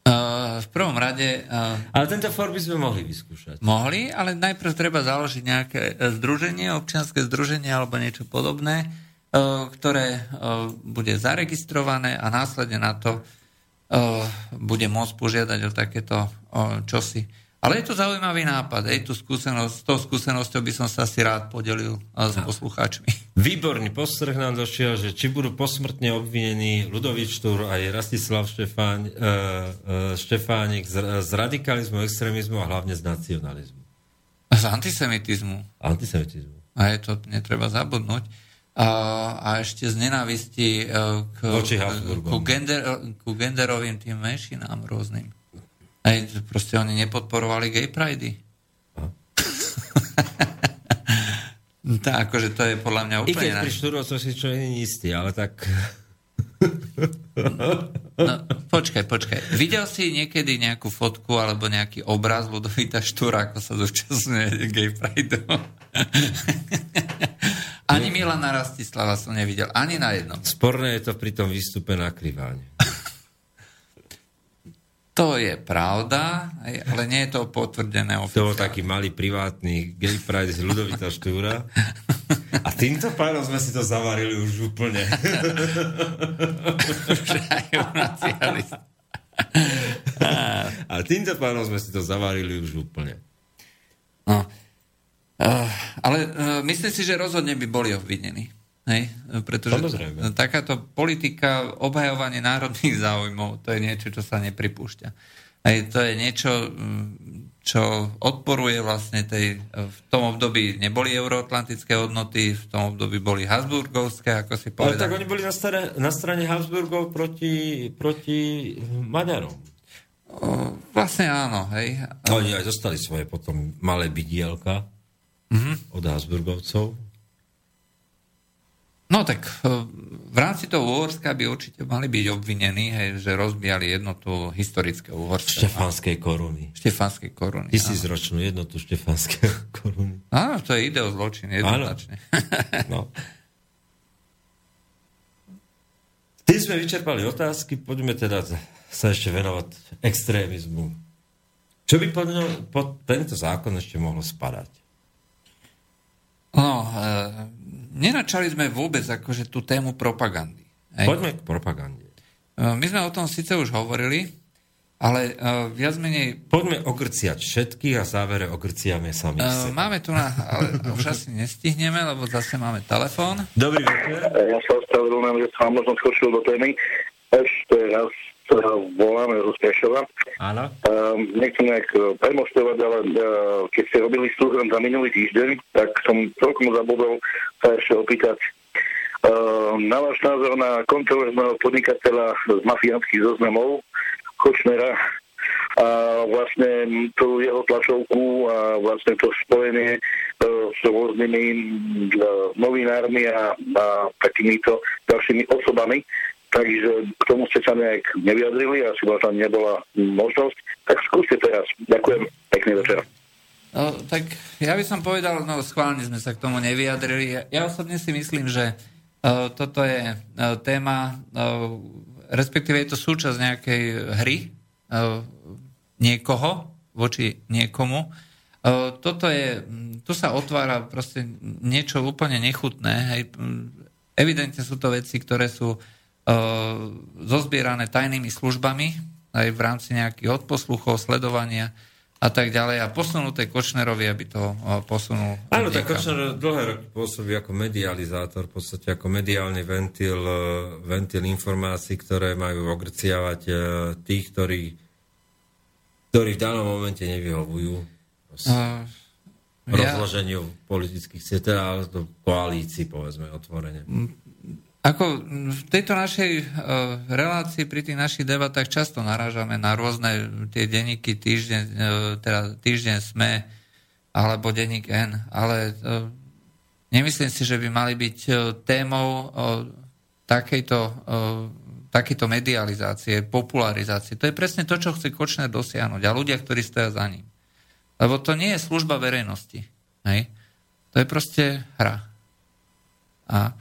Uh, v prvom rade... Uh, ale tento for by sme mohli vyskúšať. Mohli, ale najprv treba založiť nejaké e, združenie, občianske združenie alebo niečo podobné, uh, ktoré uh, bude zaregistrované a následne na to uh, bude môcť požiadať o takéto uh, čosi. Ale je to zaujímavý nápad, hej, tú skúsenosť, s tou skúsenosťou by som sa si rád podelil s poslucháčmi. Výborný postrh nám došiel, že či budú posmrtne obvinení Ludovič Štúr aj Rastislav Štefáň, uh, uh, Štefánik z, z radikalizmu, extrémizmu a hlavne z nacionalizmu. Z antisemitizmu. Antisemitizmu. A je to netreba zabudnúť. A, a ešte z nenávisti k, ku, gender, ku genderovým tým menšinám rôznym. Aj, proste oni nepodporovali gay pridey. tak, akože to je podľa mňa úplne... I keď pri štúrovcov si čo nie istý, ale tak... no, počkaj, počkaj. Videl si niekedy nejakú fotku alebo nejaký obraz Ludovita Štúra, ako sa zúčastňuje gay pride Ani Milana Rastislava som nevidel, ani na jednom. Sporné je to pri tom výstupe na kriváne. To je pravda, ale nie je to potvrdené oficiálne. To bol taký malý privátny gay pride z Ludovita Štúra. A týmto pánom sme si to zavarili už úplne. A týmto pánom sme si to zavarili už úplne. No. Uh, ale uh, myslím si, že rozhodne by boli obvinení. Hej? Pretože Samozrejme. takáto politika obhajovanie národných záujmov, to je niečo, čo sa nepripúšťa. Hej, to je niečo, mm, čo odporuje vlastne tej... V tom období neboli euroatlantické hodnoty, v tom období boli Habsburgovské, ako si povedal. Ale tak oni boli na, strane, na strane Habsburgov proti, proti Maďarom. O, vlastne áno, hej. Oni aj dostali svoje potom malé bydielka mm-hmm. od Habsburgovcov. No tak eh, v rámci toho Uhorska by určite mali byť obvinení, hej, že rozbijali jednotu historického Uhorska. Štefanskej koruny. Štefanskej koruny. Tisícročnú jednotu Štefanskej koruny. Áno, to je ideo zločin, jednoznačne. No. Tým sme vyčerpali otázky, poďme teda sa ešte venovať extrémizmu. Čo by pod, pod tento zákon ešte mohlo spadať? No, e- nenačali sme vôbec akože tú tému propagandy. Hej. Poďme k propagande. E, my sme o tom síce už hovorili, ale uh, viac menej... Poďme ogrciať všetkých a závere ogrciame sami uh, Máme tu na... Ale už asi nestihneme, lebo zase máme telefón. Dobrý večer. Ja sa ospravedlňujem, že som možno skočil do témy. Ešte raz voláme z Prešova. Áno. Uh, nechcem nejak e, premoštovať, ale uh, keď ste robili služben za minulý týždeň, tak som celkom zabudol sa ešte opýtať uh, na váš názor na kontroverzného podnikateľa z mafiánskych zoznamov, Kočnera, a vlastne tú jeho tlačovku a vlastne to spojenie uh, s rôznymi novinármi a, a takýmito ďalšími osobami, Takže k tomu ste sa nejak nevyjadrili, asi možno nebola možnosť. Tak skúste teraz. Ďakujem. Pekný večer. No, tak ja by som povedal, no schválne sme sa k tomu nevyjadrili. Ja, ja osobne si myslím, že uh, toto je uh, téma, uh, respektíve je to súčasť nejakej hry uh, niekoho voči niekomu. Uh, toto je, tu sa otvára proste niečo úplne nechutné. Hej. Evidentne sú to veci, ktoré sú E, zozbierané tajnými službami aj v rámci nejakých odposluchov, sledovania a tak ďalej a posunuté Kočnerovi, aby to e, posunul. Áno, tak Kočner dlhé roky pôsobí ako medializátor, v podstate ako mediálny ventil, e, ventil informácií, ktoré majú ogrciavať tých, ktorí, ktorí v danom momente nevyhovujú uh, rozloženiu ja... politických teda do koalícií, povedzme, otvorene. Ako v tejto našej uh, relácii, pri tých našich debatách často narážame na rôzne tie denníky týždeň, uh, teda týždeň SME alebo denník N, ale uh, nemyslím si, že by mali byť témou takejto, takejto medializácie, popularizácie. To je presne to, čo chce Kočner dosiahnuť a ľudia, ktorí stoja za ním. Lebo to nie je služba verejnosti. Hej? To je proste hra. A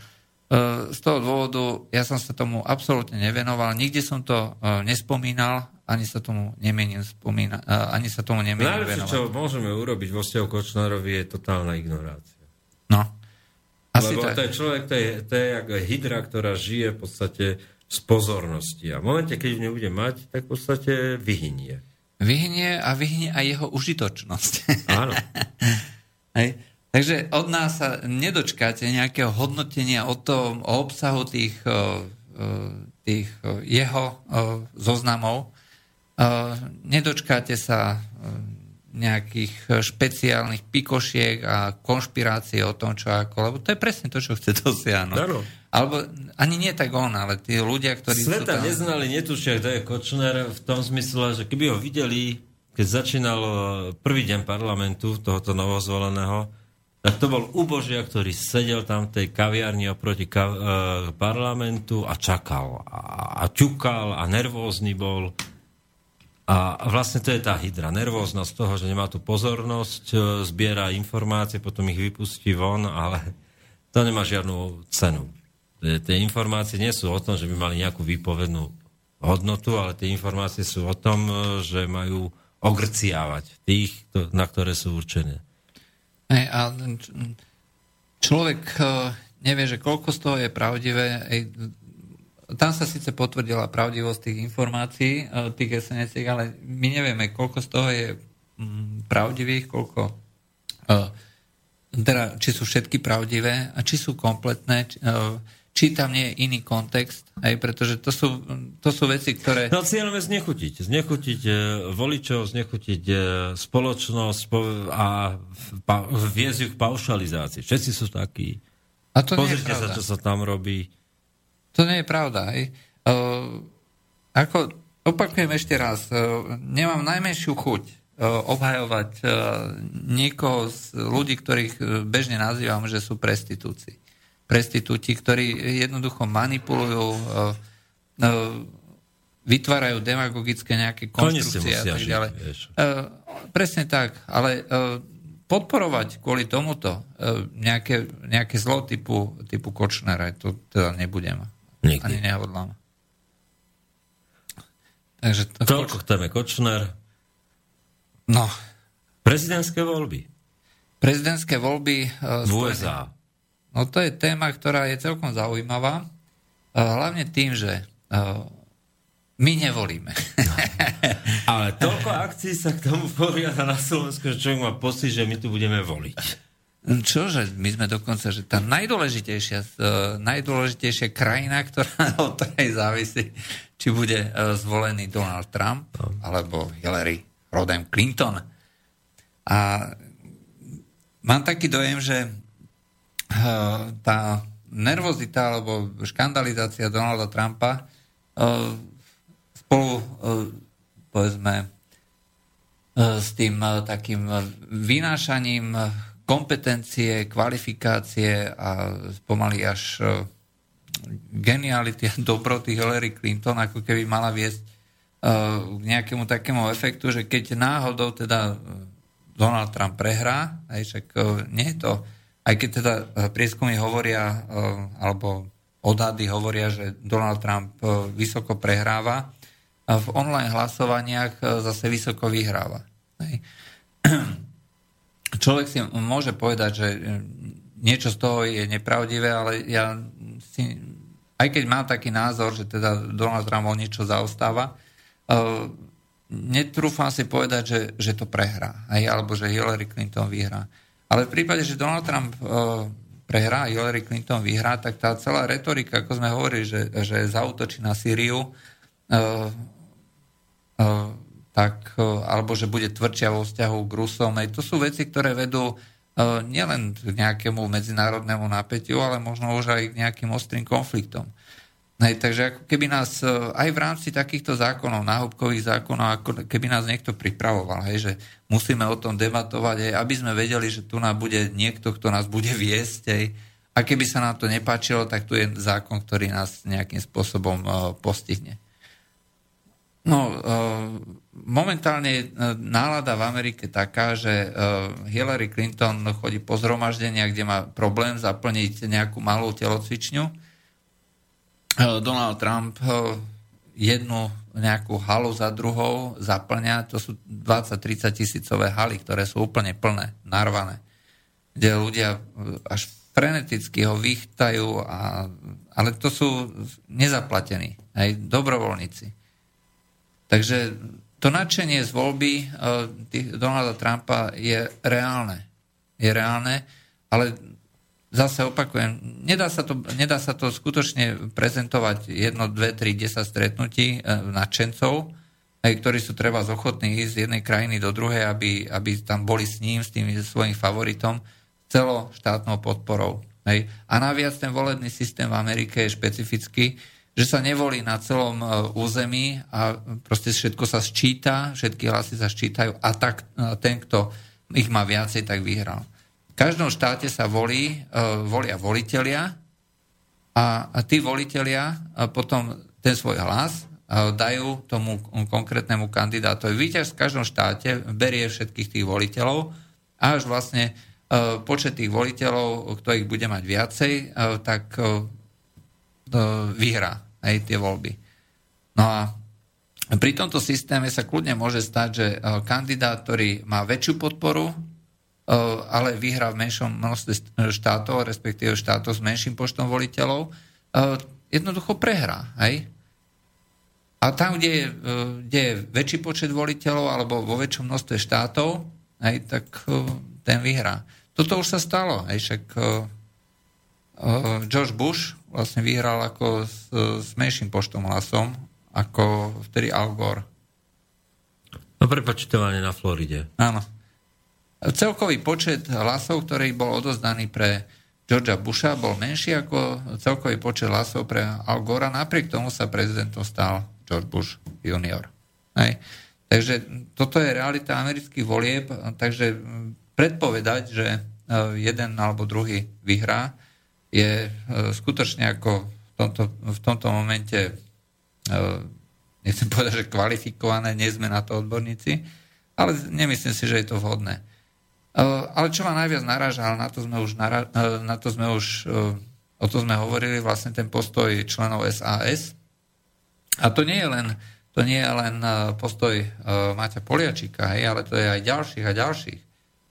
z toho dôvodu ja som sa tomu absolútne nevenoval, nikde som to e, nespomínal, ani sa tomu nemienim spomína, e, ani sa tomu nemienim Najlepšie, venovať. čo môžeme urobiť vo vzťahu Kočnerovi je totálna ignorácia. No. Asi Lebo to je človek, to je, to je ako hydra, ktorá žije v podstate z pozornosti. A v momente, keď ju nebude mať, tak v podstate vyhynie. vyhnie a vyhnie aj jeho užitočnosť. Áno. Hej. Takže od nás sa nedočkáte nejakého hodnotenia o tom, o obsahu tých, tých jeho zoznamov. Nedočkáte sa nejakých špeciálnych pikošiek a konšpirácie o tom, čo ako, lebo to je presne to, čo chce dosiahnuť. Áno. Alebo ani nie tak on, ale tí ľudia, ktorí Sveta sú tam... neznali, netušia, kto je Kočner v tom zmysle, že keby ho videli, keď začínal prvý deň parlamentu tohoto novozvoleného, tak to bol ubožia, ktorý sedel tam v tej kaviarni oproti ka- e, parlamentu a čakal a, a ťukal a nervózny bol. A, vlastne to je tá hydra. Nervóznosť toho, že nemá tu pozornosť, e, zbiera informácie, potom ich vypustí von, ale to nemá žiadnu cenu. E, tie informácie nie sú o tom, že by mali nejakú výpovednú hodnotu, ale tie informácie sú o tom, e, že majú ogrciavať tých, na ktoré sú určené. Hej, a človek e, nevie, že koľko z toho je pravdivé. Tam sa síce potvrdila pravdivosť tých informácií, e, tých sns ale my nevieme, koľko z toho je mm, pravdivých, koľko e, teda, či sú všetky pravdivé a či sú kompletné, či tam nie je iný kontext, aj pretože to sú, to sú veci, ktoré... No cieľom je znechutiť. Znechutiť e, voličov, znechutiť e, spoločnosť a viesť ju k paušalizácii. Všetci sú takí. A to Pozrite sa, čo sa tam robí. To nie je pravda. Aj. Uh, ako, opakujem ešte raz, uh, nemám najmenšiu chuť uh, obhajovať uh, niekoho z ľudí, ktorých bežne nazývam, že sú prestitúci prestitúti, ktorí jednoducho manipulujú, e, e, vytvárajú demagogické nejaké konštrukcie a tak ďalej. E, presne tak, ale podporovať kvôli tomuto nejaké, nejaké zlo typu, typu Kočnera, to teda nebudem. Nikdy. Ani nehodlám. Takže to Toľko Koč... chceme Kočner. No. Prezidentské voľby. Prezidentské voľby uh, v USA. No to je téma, ktorá je celkom zaujímavá. Hlavne tým, že my nevolíme. Ale toľko akcií sa k tomu poriada na Slovensku, že človek má pocit, že my tu budeme voliť. Čože, my sme dokonca, že tá najdôležitejšia, najdôležitejšia krajina, ktorá od ktorej závisí, či bude zvolený Donald Trump no. alebo Hillary Rodham Clinton. A mám taký dojem, že tá nervozita alebo škandalizácia Donalda Trumpa eh, spolu eh, povedzme eh, s tým takým vynášaním kompetencie, kvalifikácie a pomaly až geniality a dobroty Hillary Clinton, ako keby mala viesť k nejakému takému efektu, že keď náhodou teda Donald Trump prehrá, aj však nie je to aj keď teda eh, prieskumy hovoria, eh, alebo odhady hovoria, že Donald Trump eh, vysoko prehráva, v online hlasovaniach zase vysoko vyhráva. Človek si môže povedať, že niečo z toho je nepravdivé, ale ja si, aj keď mám taký názor, že teda Donald Trump o niečo zaostáva, netrúfam si povedať, že, že to prehrá, alebo že Hillary Clinton vyhrá. Ale v prípade, že Donald Trump uh, prehrá Hillary Clinton vyhrá, tak tá celá retorika, ako sme hovorili, že, že zautočí na Syriu, uh, uh, tak, alebo že bude tvrdšia vo vzťahu k Rusom. Ej, to sú veci, ktoré vedú nielen k nejakému medzinárodnému napätiu, ale možno už aj k nejakým ostrým konfliktom. Hej, takže ako keby nás e, aj v rámci takýchto zákonov, náhubkových zákonov, ako keby nás niekto pripravoval, hej, že musíme o tom debatovať, hej, aby sme vedeli, že tu nám bude niekto, kto nás bude viesť. Hej, a keby sa nám to nepáčilo, tak tu je zákon, ktorý nás nejakým spôsobom uh, postihne. No, uh, momentálne je nálada v Amerike taká, že Hillary Clinton chodí po zhromaždenia, kde má problém zaplniť nejakú malú telocvičňu Donald Trump eh, jednu nejakú halu za druhou zaplňa, to sú 20-30 tisícové haly, ktoré sú úplne plné, narvané, kde ľudia eh, až freneticky ho vychtajú, a, ale to sú nezaplatení, aj dobrovoľníci. Takže to nadšenie z voľby uh, Donalda Trumpa je reálne. Je reálne, ale zase opakujem, nedá sa to, nedá sa to skutočne prezentovať jedno, dve, tri, desať stretnutí uh, nadšencov, aj ktorí sú treba ochotní ísť z jednej krajiny do druhej, aby, aby tam boli s ním, s tým svojim favoritom, celoštátnou podporou. Hej. A naviac ten volebný systém v Amerike je špecifický, že sa nevolí na celom e, území a proste všetko sa sčíta, všetky hlasy sa sčítajú a tak e, ten, kto ich má viacej, tak vyhral. Každom štáte sa volí, e, volia volitelia a, tí volitelia potom ten svoj hlas dajú tomu konkrétnemu kandidátovi. Víťaz v každom štáte berie všetkých tých voliteľov a až vlastne počet tých voliteľov, kto ich bude mať viacej, tak vyhrá aj tie voľby. No a pri tomto systéme sa kľudne môže stať, že kandidát, ktorý má väčšiu podporu, ale vyhrá v menšom množstve štátov, respektíve štátov s menším počtom voliteľov, jednoducho prehrá. Hej? A tam, kde je, kde je väčší počet voliteľov alebo vo väčšom množstve štátov, hej, tak ten vyhrá. Toto už sa stalo. Hej, však George Bush vlastne vyhral ako s, s menším počtom hlasom, ako vtedy Al Gore. No prepočítované na Floride. Áno. Celkový počet hlasov, ktorý bol odozdaný pre Georgia Busha, bol menší ako celkový počet hlasov pre Al Gore. Napriek tomu sa prezidentom stal George Bush junior. Hej. Takže toto je realita amerických volieb, takže predpovedať, že e, jeden alebo druhý vyhrá, je e, skutočne ako v tomto, v tomto momente e, nechcem povedať, že kvalifikované, nie sme na to odborníci, ale nemyslím si, že je to vhodné. E, ale čo ma najviac naráža, ale na to sme už, nará, na to sme už o to sme hovorili, vlastne ten postoj členov SAS. A to nie je len, to nie je len postoj Maťa Poliačika, hej, ale to je aj ďalších a ďalších.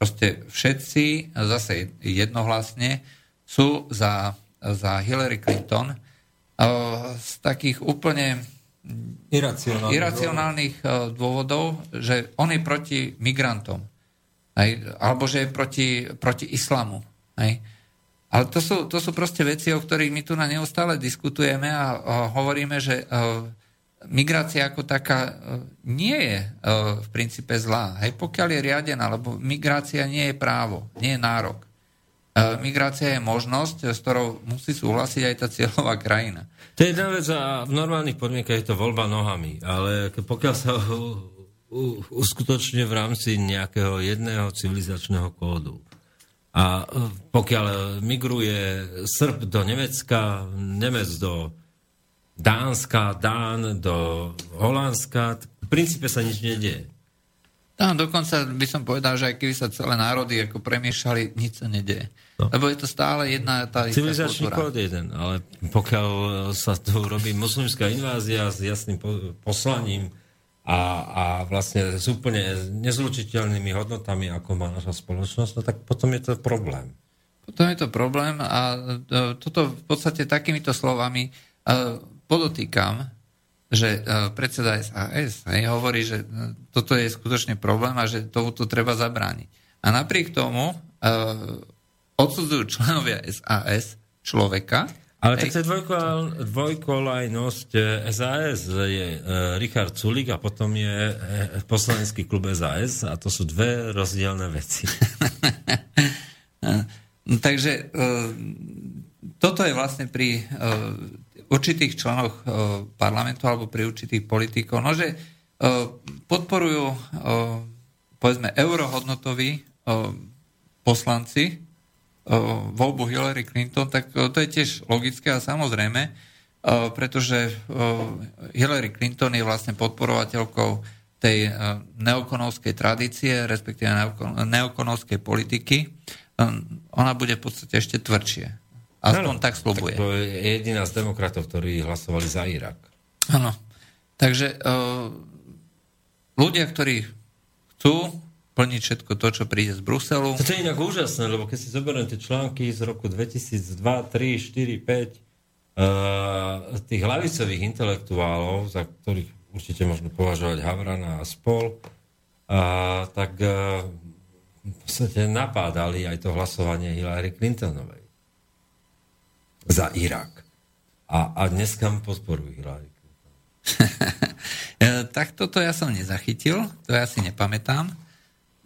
Proste všetci zase jednohlasne sú za, za Hillary Clinton z takých úplne iracionálnych, iracionálnych dôvodov, že on je proti migrantom. Hej, alebo že je proti, proti islamu. Hej. Ale to sú, to sú proste veci, o ktorých my tu na neustále diskutujeme a, a hovoríme, že a, migrácia ako taká nie je a, v princípe zlá. Hej, pokiaľ je riadená, lebo migrácia nie je právo, nie je nárok. E, migrácia je možnosť, s ktorou musí súhlasiť aj tá cieľová krajina. To je jedna vec a v normálnych podmienkach je to voľba nohami, ale pokiaľ sa uskutočňuje v rámci nejakého jedného civilizačného kódu a e, pokiaľ migruje Srb do Nemecka, Nemec do Dánska, Dán do Holandska, v princípe sa nič nedieje. No, dokonca by som povedal, že aj keby sa celé národy ako premiešali, nič sa nedieje. No. Lebo je to stále jedna tá istá Civilizačný kód jeden, ale pokiaľ sa tu robí muslimská invázia s jasným poslaním a, a vlastne s úplne nezlučiteľnými hodnotami, ako má naša spoločnosť, no tak potom je to problém. Potom je to problém a e, toto v podstate takýmito slovami e, podotýkam, že e, predseda SAS hej, hovorí, že toto je skutočne problém a že tomuto treba zabrániť. A napriek tomu odsudzujú členovia SAS človeka. Ale tak to je dvojkolajnosť SAS. Je uh, Richard Sulik a potom je uh, poslanecký klub SAS a to sú dve rozdielne veci. Takže uh, toto je vlastne pri určitých členoch parlamentu alebo pri určitých politikov, no že podporujú povedzme eurohodnotoví poslanci voľbu Hillary Clinton, tak to je tiež logické a samozrejme, pretože Hillary Clinton je vlastne podporovateľkou tej neokonovskej tradície, respektíve neokonovskej politiky. Ona bude v podstate ešte tvrdšie. Aspoň ano, tak slubuje. Tak to je jediná z demokratov, ktorí hlasovali za Irak. Áno. Takže uh, ľudia, ktorí chcú plniť všetko to, čo príde z Bruselu. To je inak úžasné, lebo keď si zoberiem tie články z roku 2002, 3, 4, 5, uh, tých hlavicových intelektuálov, za ktorých určite možno považovať Havrana a spol, a, tak a, v podstate napádali aj to hlasovanie Hillary Clintonovej za Irak. A, a dneska podporujú Hillary tak toto ja som nezachytil, to ja si nepamätám.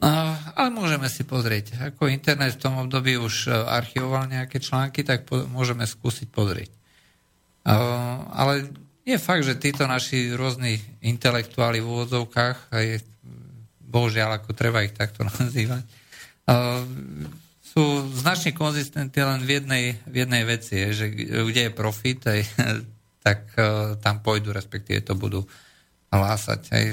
Ale môžeme si pozrieť. Ako internet v tom období už e, archivoval nejaké články, tak po, môžeme skúsiť pozrieť. Ale je fakt, že títo naši rôzni intelektuáli v úvodzovkách, aj bohužiaľ, ako treba ich takto nazývať, sú značne konzistentní len v jednej, v jednej veci, že kde je profit, aj, tak e, tam pôjdu, respektíve to budú hlásať. Aj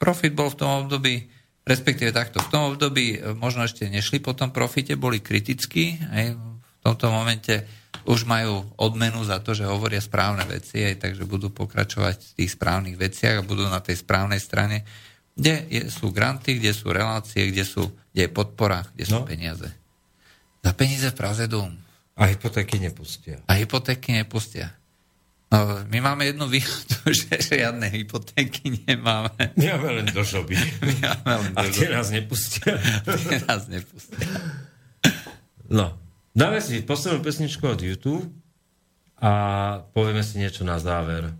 profit bol v tom období, respektíve takto, v tom období e, možno ešte nešli po tom profite, boli kritickí, aj v tomto momente už majú odmenu za to, že hovoria správne veci, aj takže budú pokračovať v tých správnych veciach a budú na tej správnej strane, kde je, sú granty, kde sú relácie, kde, sú, kde je podpora, kde sú no. peniaze. Za peniaze v Praze dom. A hypotéky nepustia. A hypotéky nepustia. No, my máme jednu výhodu, že žiadne hypotéky nemáme. My máme len do žoby. My máme len do A tie nás nepustia. tie nás nepustia. No, dáme si poslednú pesničku od YouTube a povieme si niečo na záver.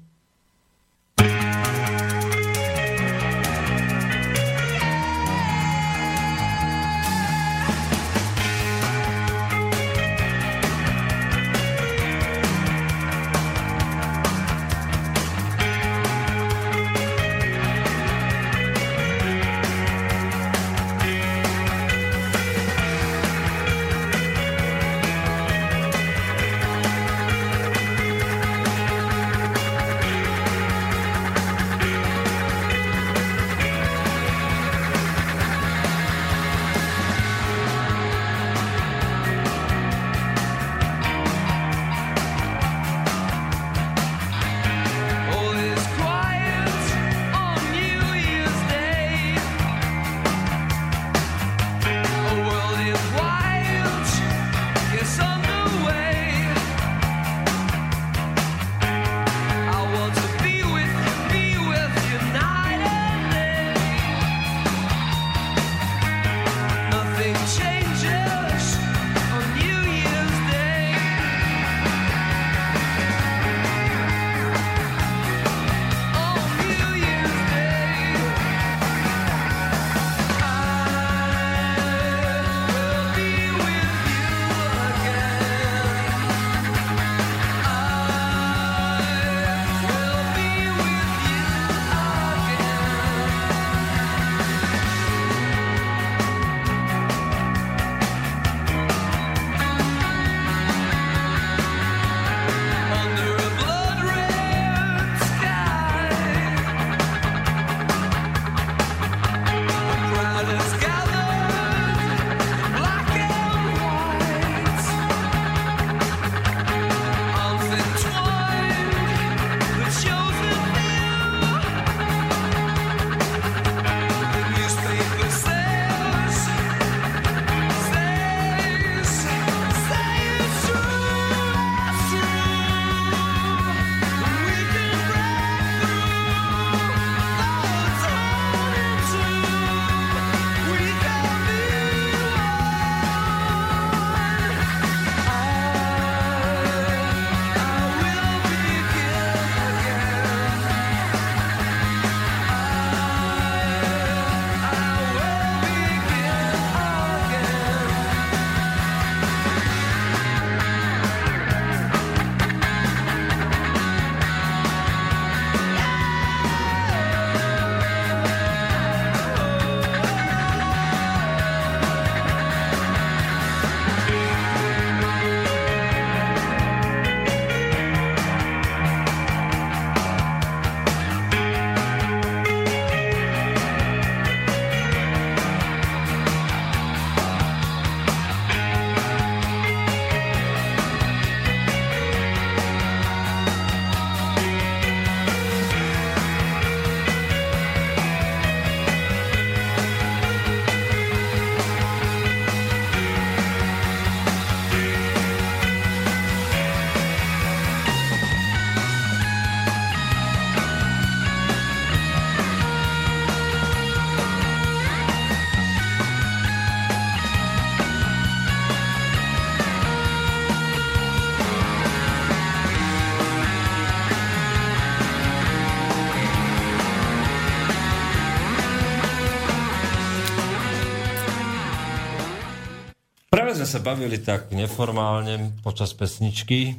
Sa bavili tak neformálne počas pesničky,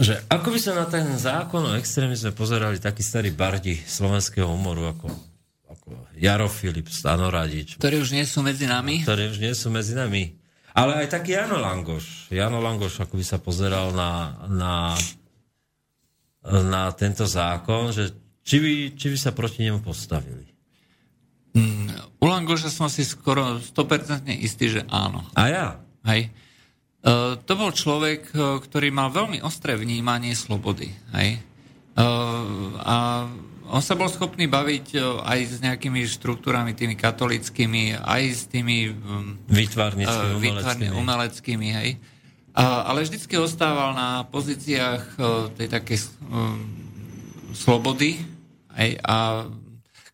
že ako by sa na ten zákon o extrémizme pozerali takí starí bardi slovenského humoru ako, ako Jaro Filip, Stano Radič. Ktorí už nie sú medzi nami. Ktorí už nie sú medzi nami. Ale aj taký Jano Langoš. Jano Langoš, ako by sa pozeral na, na, na tento zákon, že či by, či by sa proti nemu postavili. Mm, u Langoša som si skoro 100% istý, že áno. A ja? Hej. Uh, to bol človek, uh, ktorý mal veľmi ostré vnímanie slobody. Hej. Uh, a on sa bol schopný baviť aj s nejakými štruktúrami, tými katolickými, aj s tými um, vytvarnickými, umeleckými. umeleckými hej. A, ale vždycky ostával na pozíciách tej takej um, slobody hej, a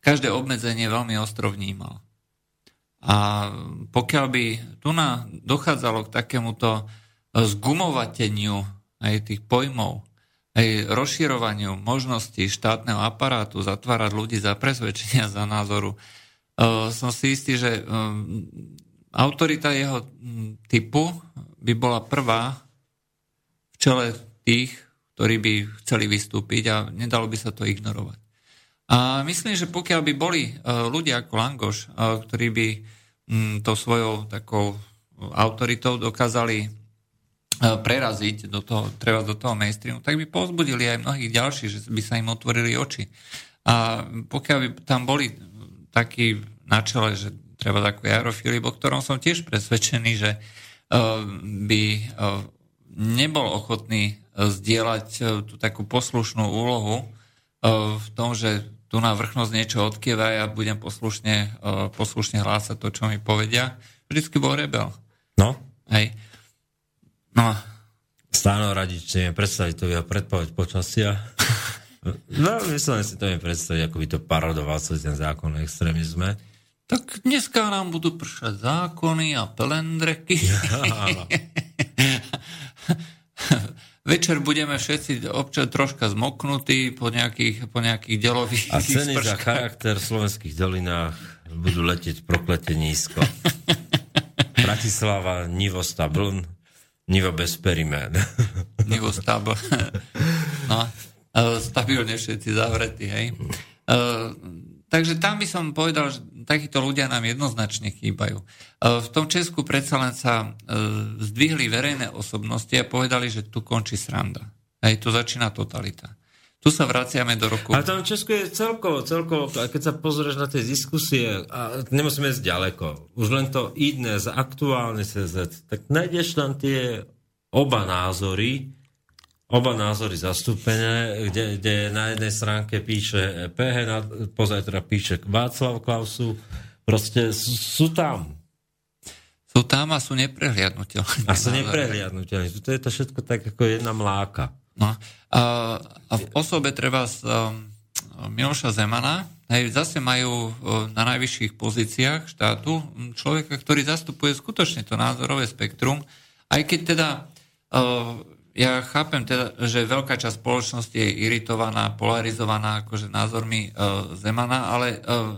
každé obmedzenie veľmi ostro vnímal. A pokiaľ by tu na dochádzalo k takémuto zgumovateniu aj tých pojmov, aj rozširovaniu možností štátneho aparátu zatvárať ľudí za presvedčenia, za názoru, uh, som si istý, že um, autorita jeho typu by bola prvá v čele tých, ktorí by chceli vystúpiť a nedalo by sa to ignorovať. A myslím, že pokiaľ by boli e, ľudia ako Langoš, e, ktorí by mm, to svojou takou autoritou dokázali e, preraziť do toho, treba do toho mainstreamu, tak by pozbudili aj mnohých ďalších, že by sa im otvorili oči. A pokiaľ by tam boli takí na čele, že treba takú Jaro Filip, o ktorom som tiež presvedčený, že by nebol ochotný zdieľať tú takú poslušnú úlohu v tom, že tu na vrchnosť niečo odkieva a ja budem poslušne, uh, poslušne hlásať to, čo mi povedia. Vždycky bol rebel. No. Hej. No. Stáno radič, si predstaviť to jeho predpoveď počasia. no, myslím si to mi predstaviť, ako by to parodoval celý ten zákon o extrémizme. Tak dneska nám budú pršať zákony a pelendreky. Ja, Večer budeme všetci občas troška zmoknutí po nejakých, po nejakých delových A ceny sprškách. za charakter v slovenských dolinách budú letieť proklete nízko. Bratislava, Nivo Stabln, Nivo bez perimén. Nivo Stabl. No, stabilne všetci zavretí, hej. Takže tam by som povedal, že takíto ľudia nám jednoznačne chýbajú. E, v tom Česku predsa len sa e, zdvihli verejné osobnosti a povedali, že tu končí sranda. Hej, tu začína totalita. Tu sa vraciame do roku... A tam v Česku je celkovo, celkovo, keď sa pozrieš na tie diskusie, a nemusíme ísť ďaleko, už len to idné z aktuálne CZ, tak nájdeš tam tie oba názory, oba názory zastúpené, kde, kde na jednej stránke píše PH, na pozajtra píše Václav Klausu. Proste sú, sú tam. Sú tam a sú neprehliadnutelné. A sú neprehliadnutelné. To je to všetko tak ako jedna mláka. No. A, a v osobe treba z um, Miloša Zemana, hej, zase majú uh, na najvyšších pozíciách štátu človeka, ktorý zastupuje skutočne to názorové spektrum, aj keď teda uh, ja chápem teda, že veľká časť spoločnosti je iritovaná, polarizovaná akože názormi uh, Zemana, ale uh,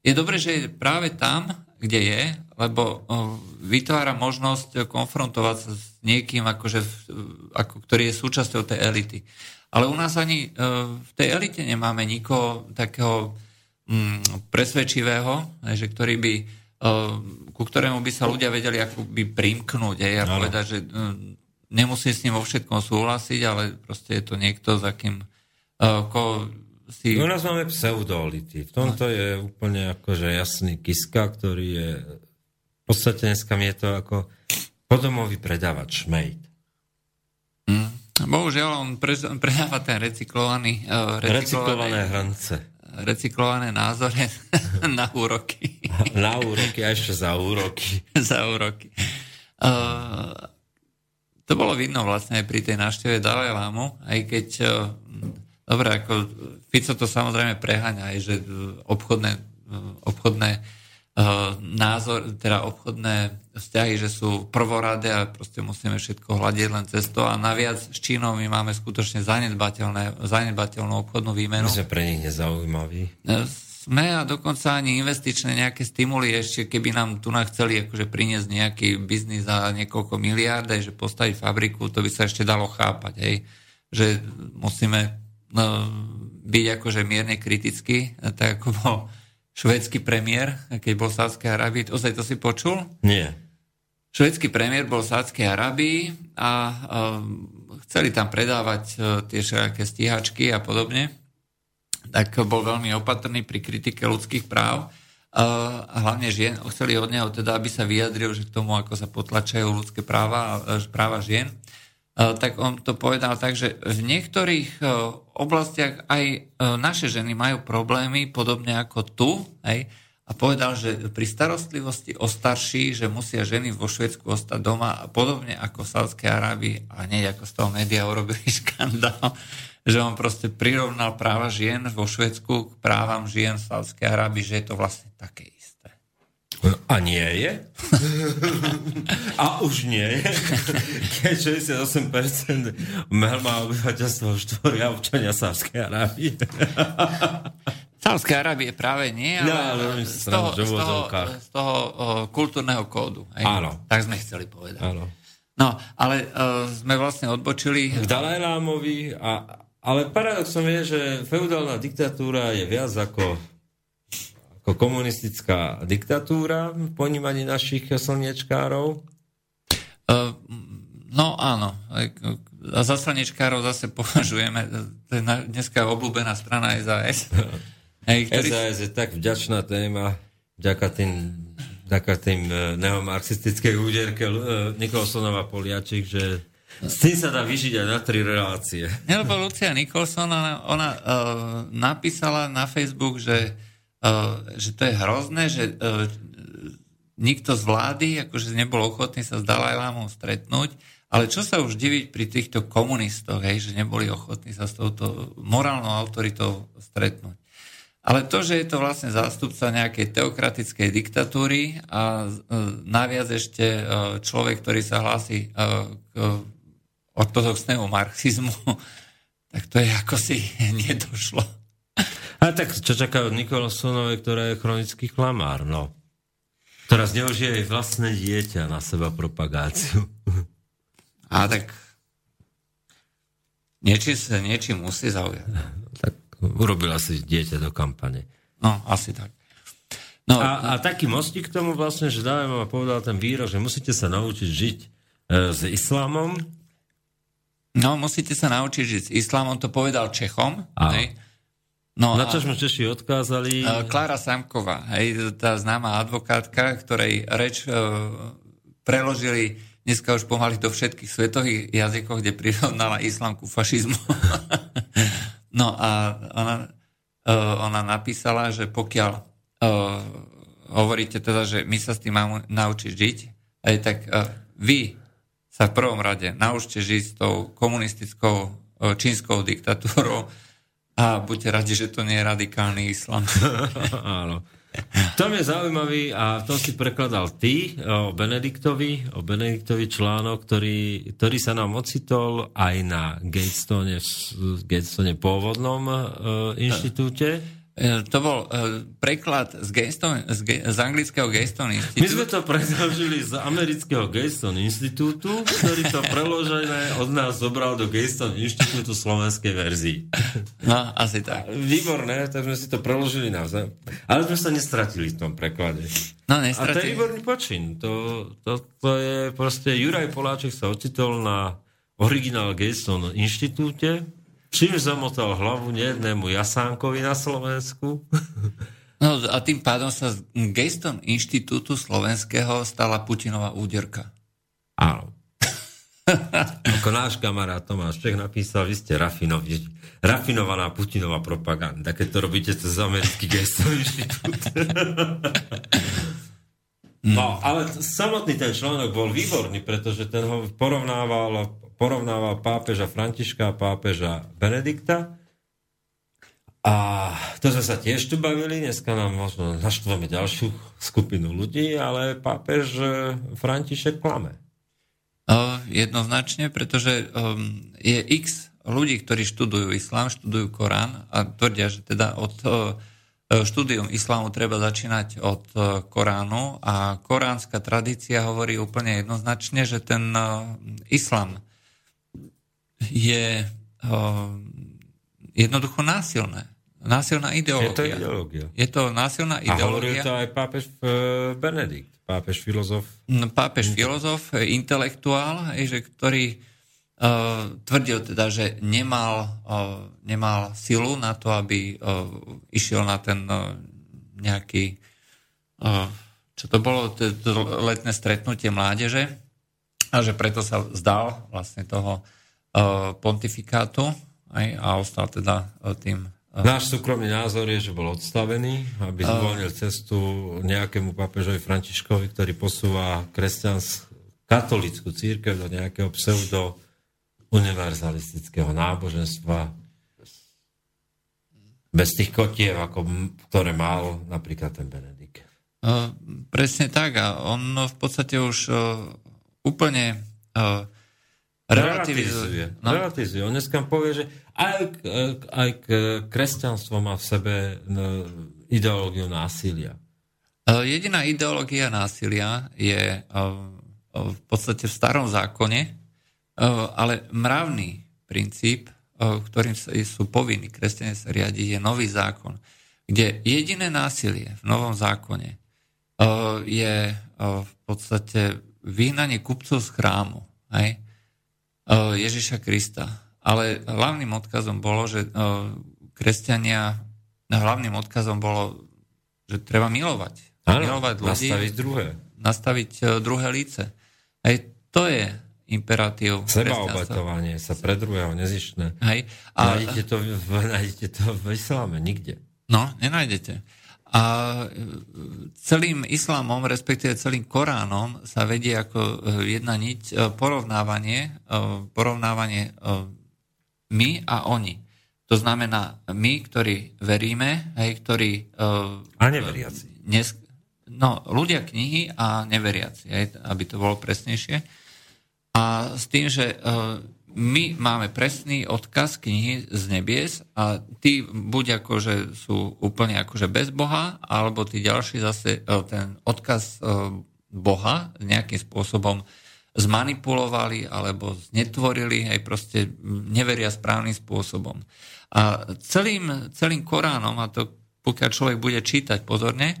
je dobré, že je práve tam, kde je, lebo uh, vytvára možnosť konfrontovať sa s niekým, akože, ako, ktorý je súčasťou tej elity. Ale u nás ani uh, v tej elite nemáme nikoho takého um, presvedčivého, že ktorý by, uh, ku ktorému by sa ľudia vedeli ako by primknúť aj, a povedať, že uh, nemusí s ním vo všetkom súhlasiť, ale proste je to niekto, za kým uh, ko si... U nás máme pseudolity. V tomto je úplne akože jasný Kiska, ktorý je v podstate dneska je to ako podomový predávač, šmejt. Mm. Bohužiaľ, on pre, predáva ten recyklovaný... Uh, recyklované hrance. Recyklované názory na úroky. na úroky a ešte za úroky. za úroky. Uh, to bolo vidno vlastne aj pri tej návšteve Dalaj Lámu, aj keď, e, dobre, ako Fico to samozrejme preháňa, aj že obchodné, e, obchodné názor, teda obchodné vzťahy, že sú prvoradé a proste musíme všetko hľadiť len cez to a naviac s Čínou my máme skutočne zanedbateľnú obchodnú výmenu. My sme pre nich nezaujímaví. Sme a dokonca ani investičné nejaké stimuly ešte, keby nám tu chceli akože priniesť nejaký biznis za niekoľko miliárd, že postaviť fabriku, to by sa ešte dalo chápať, hej. že musíme no, byť akože mierne kritický, tak ako bol švedský premiér, keď bol v Sádskej Arábii. Ozaj to si počul? Nie. Švedský premiér bol v Sádskej Arábii a uh, chceli tam predávať uh, tie všelijaké stíhačky a podobne. Tak bol veľmi opatrný pri kritike ľudských práv. Uh, a hlavne žien, chceli od neho teda, aby sa vyjadril, že k tomu, ako sa potlačajú ľudské práva, práva žien. Uh, tak on to povedal tak, že v niektorých oblastiach aj naše ženy majú problémy, podobne ako tu, hej, a povedal, že pri starostlivosti o starší, že musia ženy vo Švedsku ostať doma podobne ako v Sádskej Arábii a nie ako z toho média urobili škandál, že on proste prirovnal práva žien vo Švedsku k právam žien v Sádskej Arábii, že je to vlastne také isté. A nie je? a už nie je? Keď 68% má obyvateľstvo štvoria občania Sádskej Arábie. Sávskej Arábie práve nie, ale, no, ale z, toho, z, toho, z toho kultúrneho kódu. Hej? Áno. Tak sme chceli povedať. Áno. No, ale uh, sme vlastne odbočili... K Dalajlámovi, a, ale paradoxom je, že feudálna diktatúra je viac ako, ako komunistická diktatúra v ponímaní našich slniečkárov. Uh, no áno. A za slnečkárov zase považujeme, to je dneska obľúbená strana SAS. Hej, ktorý... SAS je tak vďačná téma, vďaka tým, vďaka tým uh, neomarxistickej úderke uh, Nikolsonova Poliačik, že s tým sa dá vyžiť aj na tri relácie. Ja, lebo Lucia Nikolson, ona, ona uh, napísala na Facebook, že, uh, že to je hrozné, že uh, nikto z vlády akože nebol ochotný sa s Dalajlámom stretnúť, ale čo sa už diviť pri týchto komunistoch, hej, že neboli ochotní sa s touto morálnou autoritou stretnúť. Ale to, že je to vlastne zástupca nejakej teokratickej diktatúry a naviac ešte človek, ktorý sa hlási k ortodoxnému marxizmu, tak to je ako si nedošlo. A tak čo čaká od Nikolsonovej, ktorá je chronický klamár, no. Ktorá zneužije aj vlastné dieťa na seba propagáciu. A tak niečím sa niečím musí zaujať. Tak Urobila si dieťa do kampane. No, asi tak. No, a, a taký mostík k tomu vlastne, že Dávaj ma povedal ten výrok, že musíte sa naučiť žiť e, s islámom. No, musíte sa naučiť žiť s islámom, to povedal Čechom. Hej. No, Na čo sme Češi odkázali? E, Klára Samková, hej, tá známa advokátka, ktorej reč e, preložili dneska už pomaly do všetkých svetových jazykov, kde prirovnala islám ku fašizmu. No a ona, uh, ona napísala, že pokiaľ uh, hovoríte teda, že my sa s tým máme naučiť žiť, aj tak uh, vy sa v prvom rade naučte žiť s tou komunistickou uh, čínskou diktatúrou a buďte radi, že to nie je radikálny islam. Áno. Tom je zaujímavý a to si prekladal ty o Benediktovi, o Benediktovi článok, ktorý, ktorý sa nám ocitol aj na Gatestone, Gatestone pôvodnom uh, inštitúte. E, to bol uh, preklad z, Gaston, z, z anglického Gaston Institute. My sme to preložili z amerického Gaston Institútu, ktorý to preložené od nás zobral do Gaston Inštitútu slovenskej verzii. No, asi tak. Výborné, tak sme si to preložili navzájom. Ale sme sa nestratili v tom preklade. No, nestratili. A to je výborný počin. To, to, to je proste, Juraj Poláček sa ocitol na originál Gaston Inštitúte, Čím zamotal hlavu nejednému jasánkovi na Slovensku? No a tým pádom sa z gestom Inštitútu slovenského stala Putinová úderka. Áno. Ako náš kamarát Tomáš Čech napísal, vy ste rafinovi, rafinovaná Putinová propaganda, keď to robíte cez americký inštitút. No, ale samotný ten článok bol výborný, pretože ten ho porovnával porovnával pápeža Františka a pápeža Benedikta. A to sme sa tiež tu bavili, dneska nám možno naštveme ďalšiu skupinu ľudí, ale pápež e, František klame. Jednoznačne, pretože um, je x ľudí, ktorí študujú islám, študujú Korán a tvrdia, že teda od uh, štúdium islámu treba začínať od Koránu a koránska tradícia hovorí úplne jednoznačne, že ten islám je jednoducho násilné. Násilná ideológia. Je to ideológia. Je to násilná ideológia. A hovoril to aj pápež Benedikt, pápež filozof. No, pápež filozof, intelektuál, že, ktorý uh, tvrdil teda, že nemal, uh, nemal silu na to, aby uh, išiel na ten uh, nejaký, uh, čo to bolo, to, to letné stretnutie mládeže a že preto sa zdal vlastne toho pontifikátu aj, a ostal teda uh, tým Náš súkromný názor je, že bol odstavený, aby zvolnil cestu nejakému papežovi Františkovi, ktorý posúva kresťans katolickú církev do nejakého pseudo univerzalistického náboženstva bez tých kotiev, ako, ktoré mal napríklad ten Benedikt. Uh, presne tak a on v podstate už uh, úplne uh, relativizuje. No? Relativizuje. On dneska povie, že aj, aj kresťanstvo má v sebe no, ideológiu násilia. E, jediná ideológia násilia je e, v podstate v starom zákone, e, ale mravný princíp, ktorým sú povinní kresťania sa riadiť, je nový zákon, kde jediné násilie v novom zákone je v podstate vyhnanie kupcov z chrámu. Hej? Ježiša Krista. Ale hlavným odkazom bolo, že kresťania, hlavným odkazom bolo, že treba milovať. Áno, milovať ľudí. Nastaviť druhé. Nastaviť druhé líce. Hej, to je imperatív. Sebaobetovanie sa pre druhého nezištné. Hej. A... Nájdete, to, nájdete to v islame, nikde. No, nenájdete. A e, celým islámom, respektíve celým Koránom sa vedie ako e, jedna niť e, porovnávanie, porovnávanie my a oni. To znamená my, ktorí veríme, aj ktorí... A neveriaci. Nes, no, ľudia knihy a neveriaci, aj, aby to bolo presnejšie. A s tým, že my máme presný odkaz knihy z nebies a tí buď akože sú úplne akože bez Boha, alebo tí ďalší zase e, ten odkaz e, Boha nejakým spôsobom zmanipulovali alebo znetvorili, aj proste neveria správnym spôsobom. A celým, celým Koránom, a to pokiaľ človek bude čítať pozorne,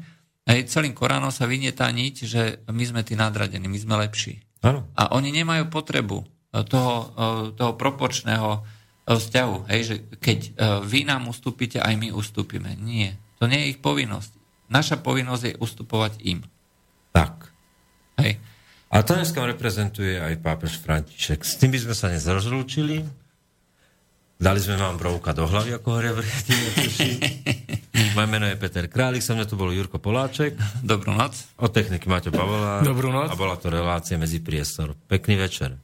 aj celým Koránom sa vynie tá niť, že my sme tí nadradení, my sme lepší. Ano. A oni nemajú potrebu toho, eh, toho proporčného eh, vzťahu. Hej, že keď vy nám ustúpite, aj my ustúpime. Nie. To nie je ich povinnosť. Naša povinnosť je ustupovať im. Tak. Hej. A to dneska reprezentuje aj pápež František. S tým by sme sa nezrozlúčili. Dali sme vám brovka do hlavy, ako hovoria Moje meno je Peter Králik, som mňa tu bol Jurko Poláček. Dobrú noc. Od techniky Maťo Pavola. Dobrú noc. A bola to relácia medzi priestor. Pekný večer.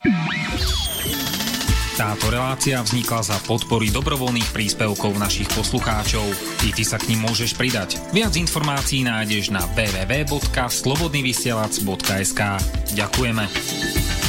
Táto relácia vznikla za podpory dobrovoľných príspevkov našich poslucháčov. I ty sa k ním môžeš pridať. Viac informácií nájdeš na www.slobodnyvysielac.sk Ďakujeme.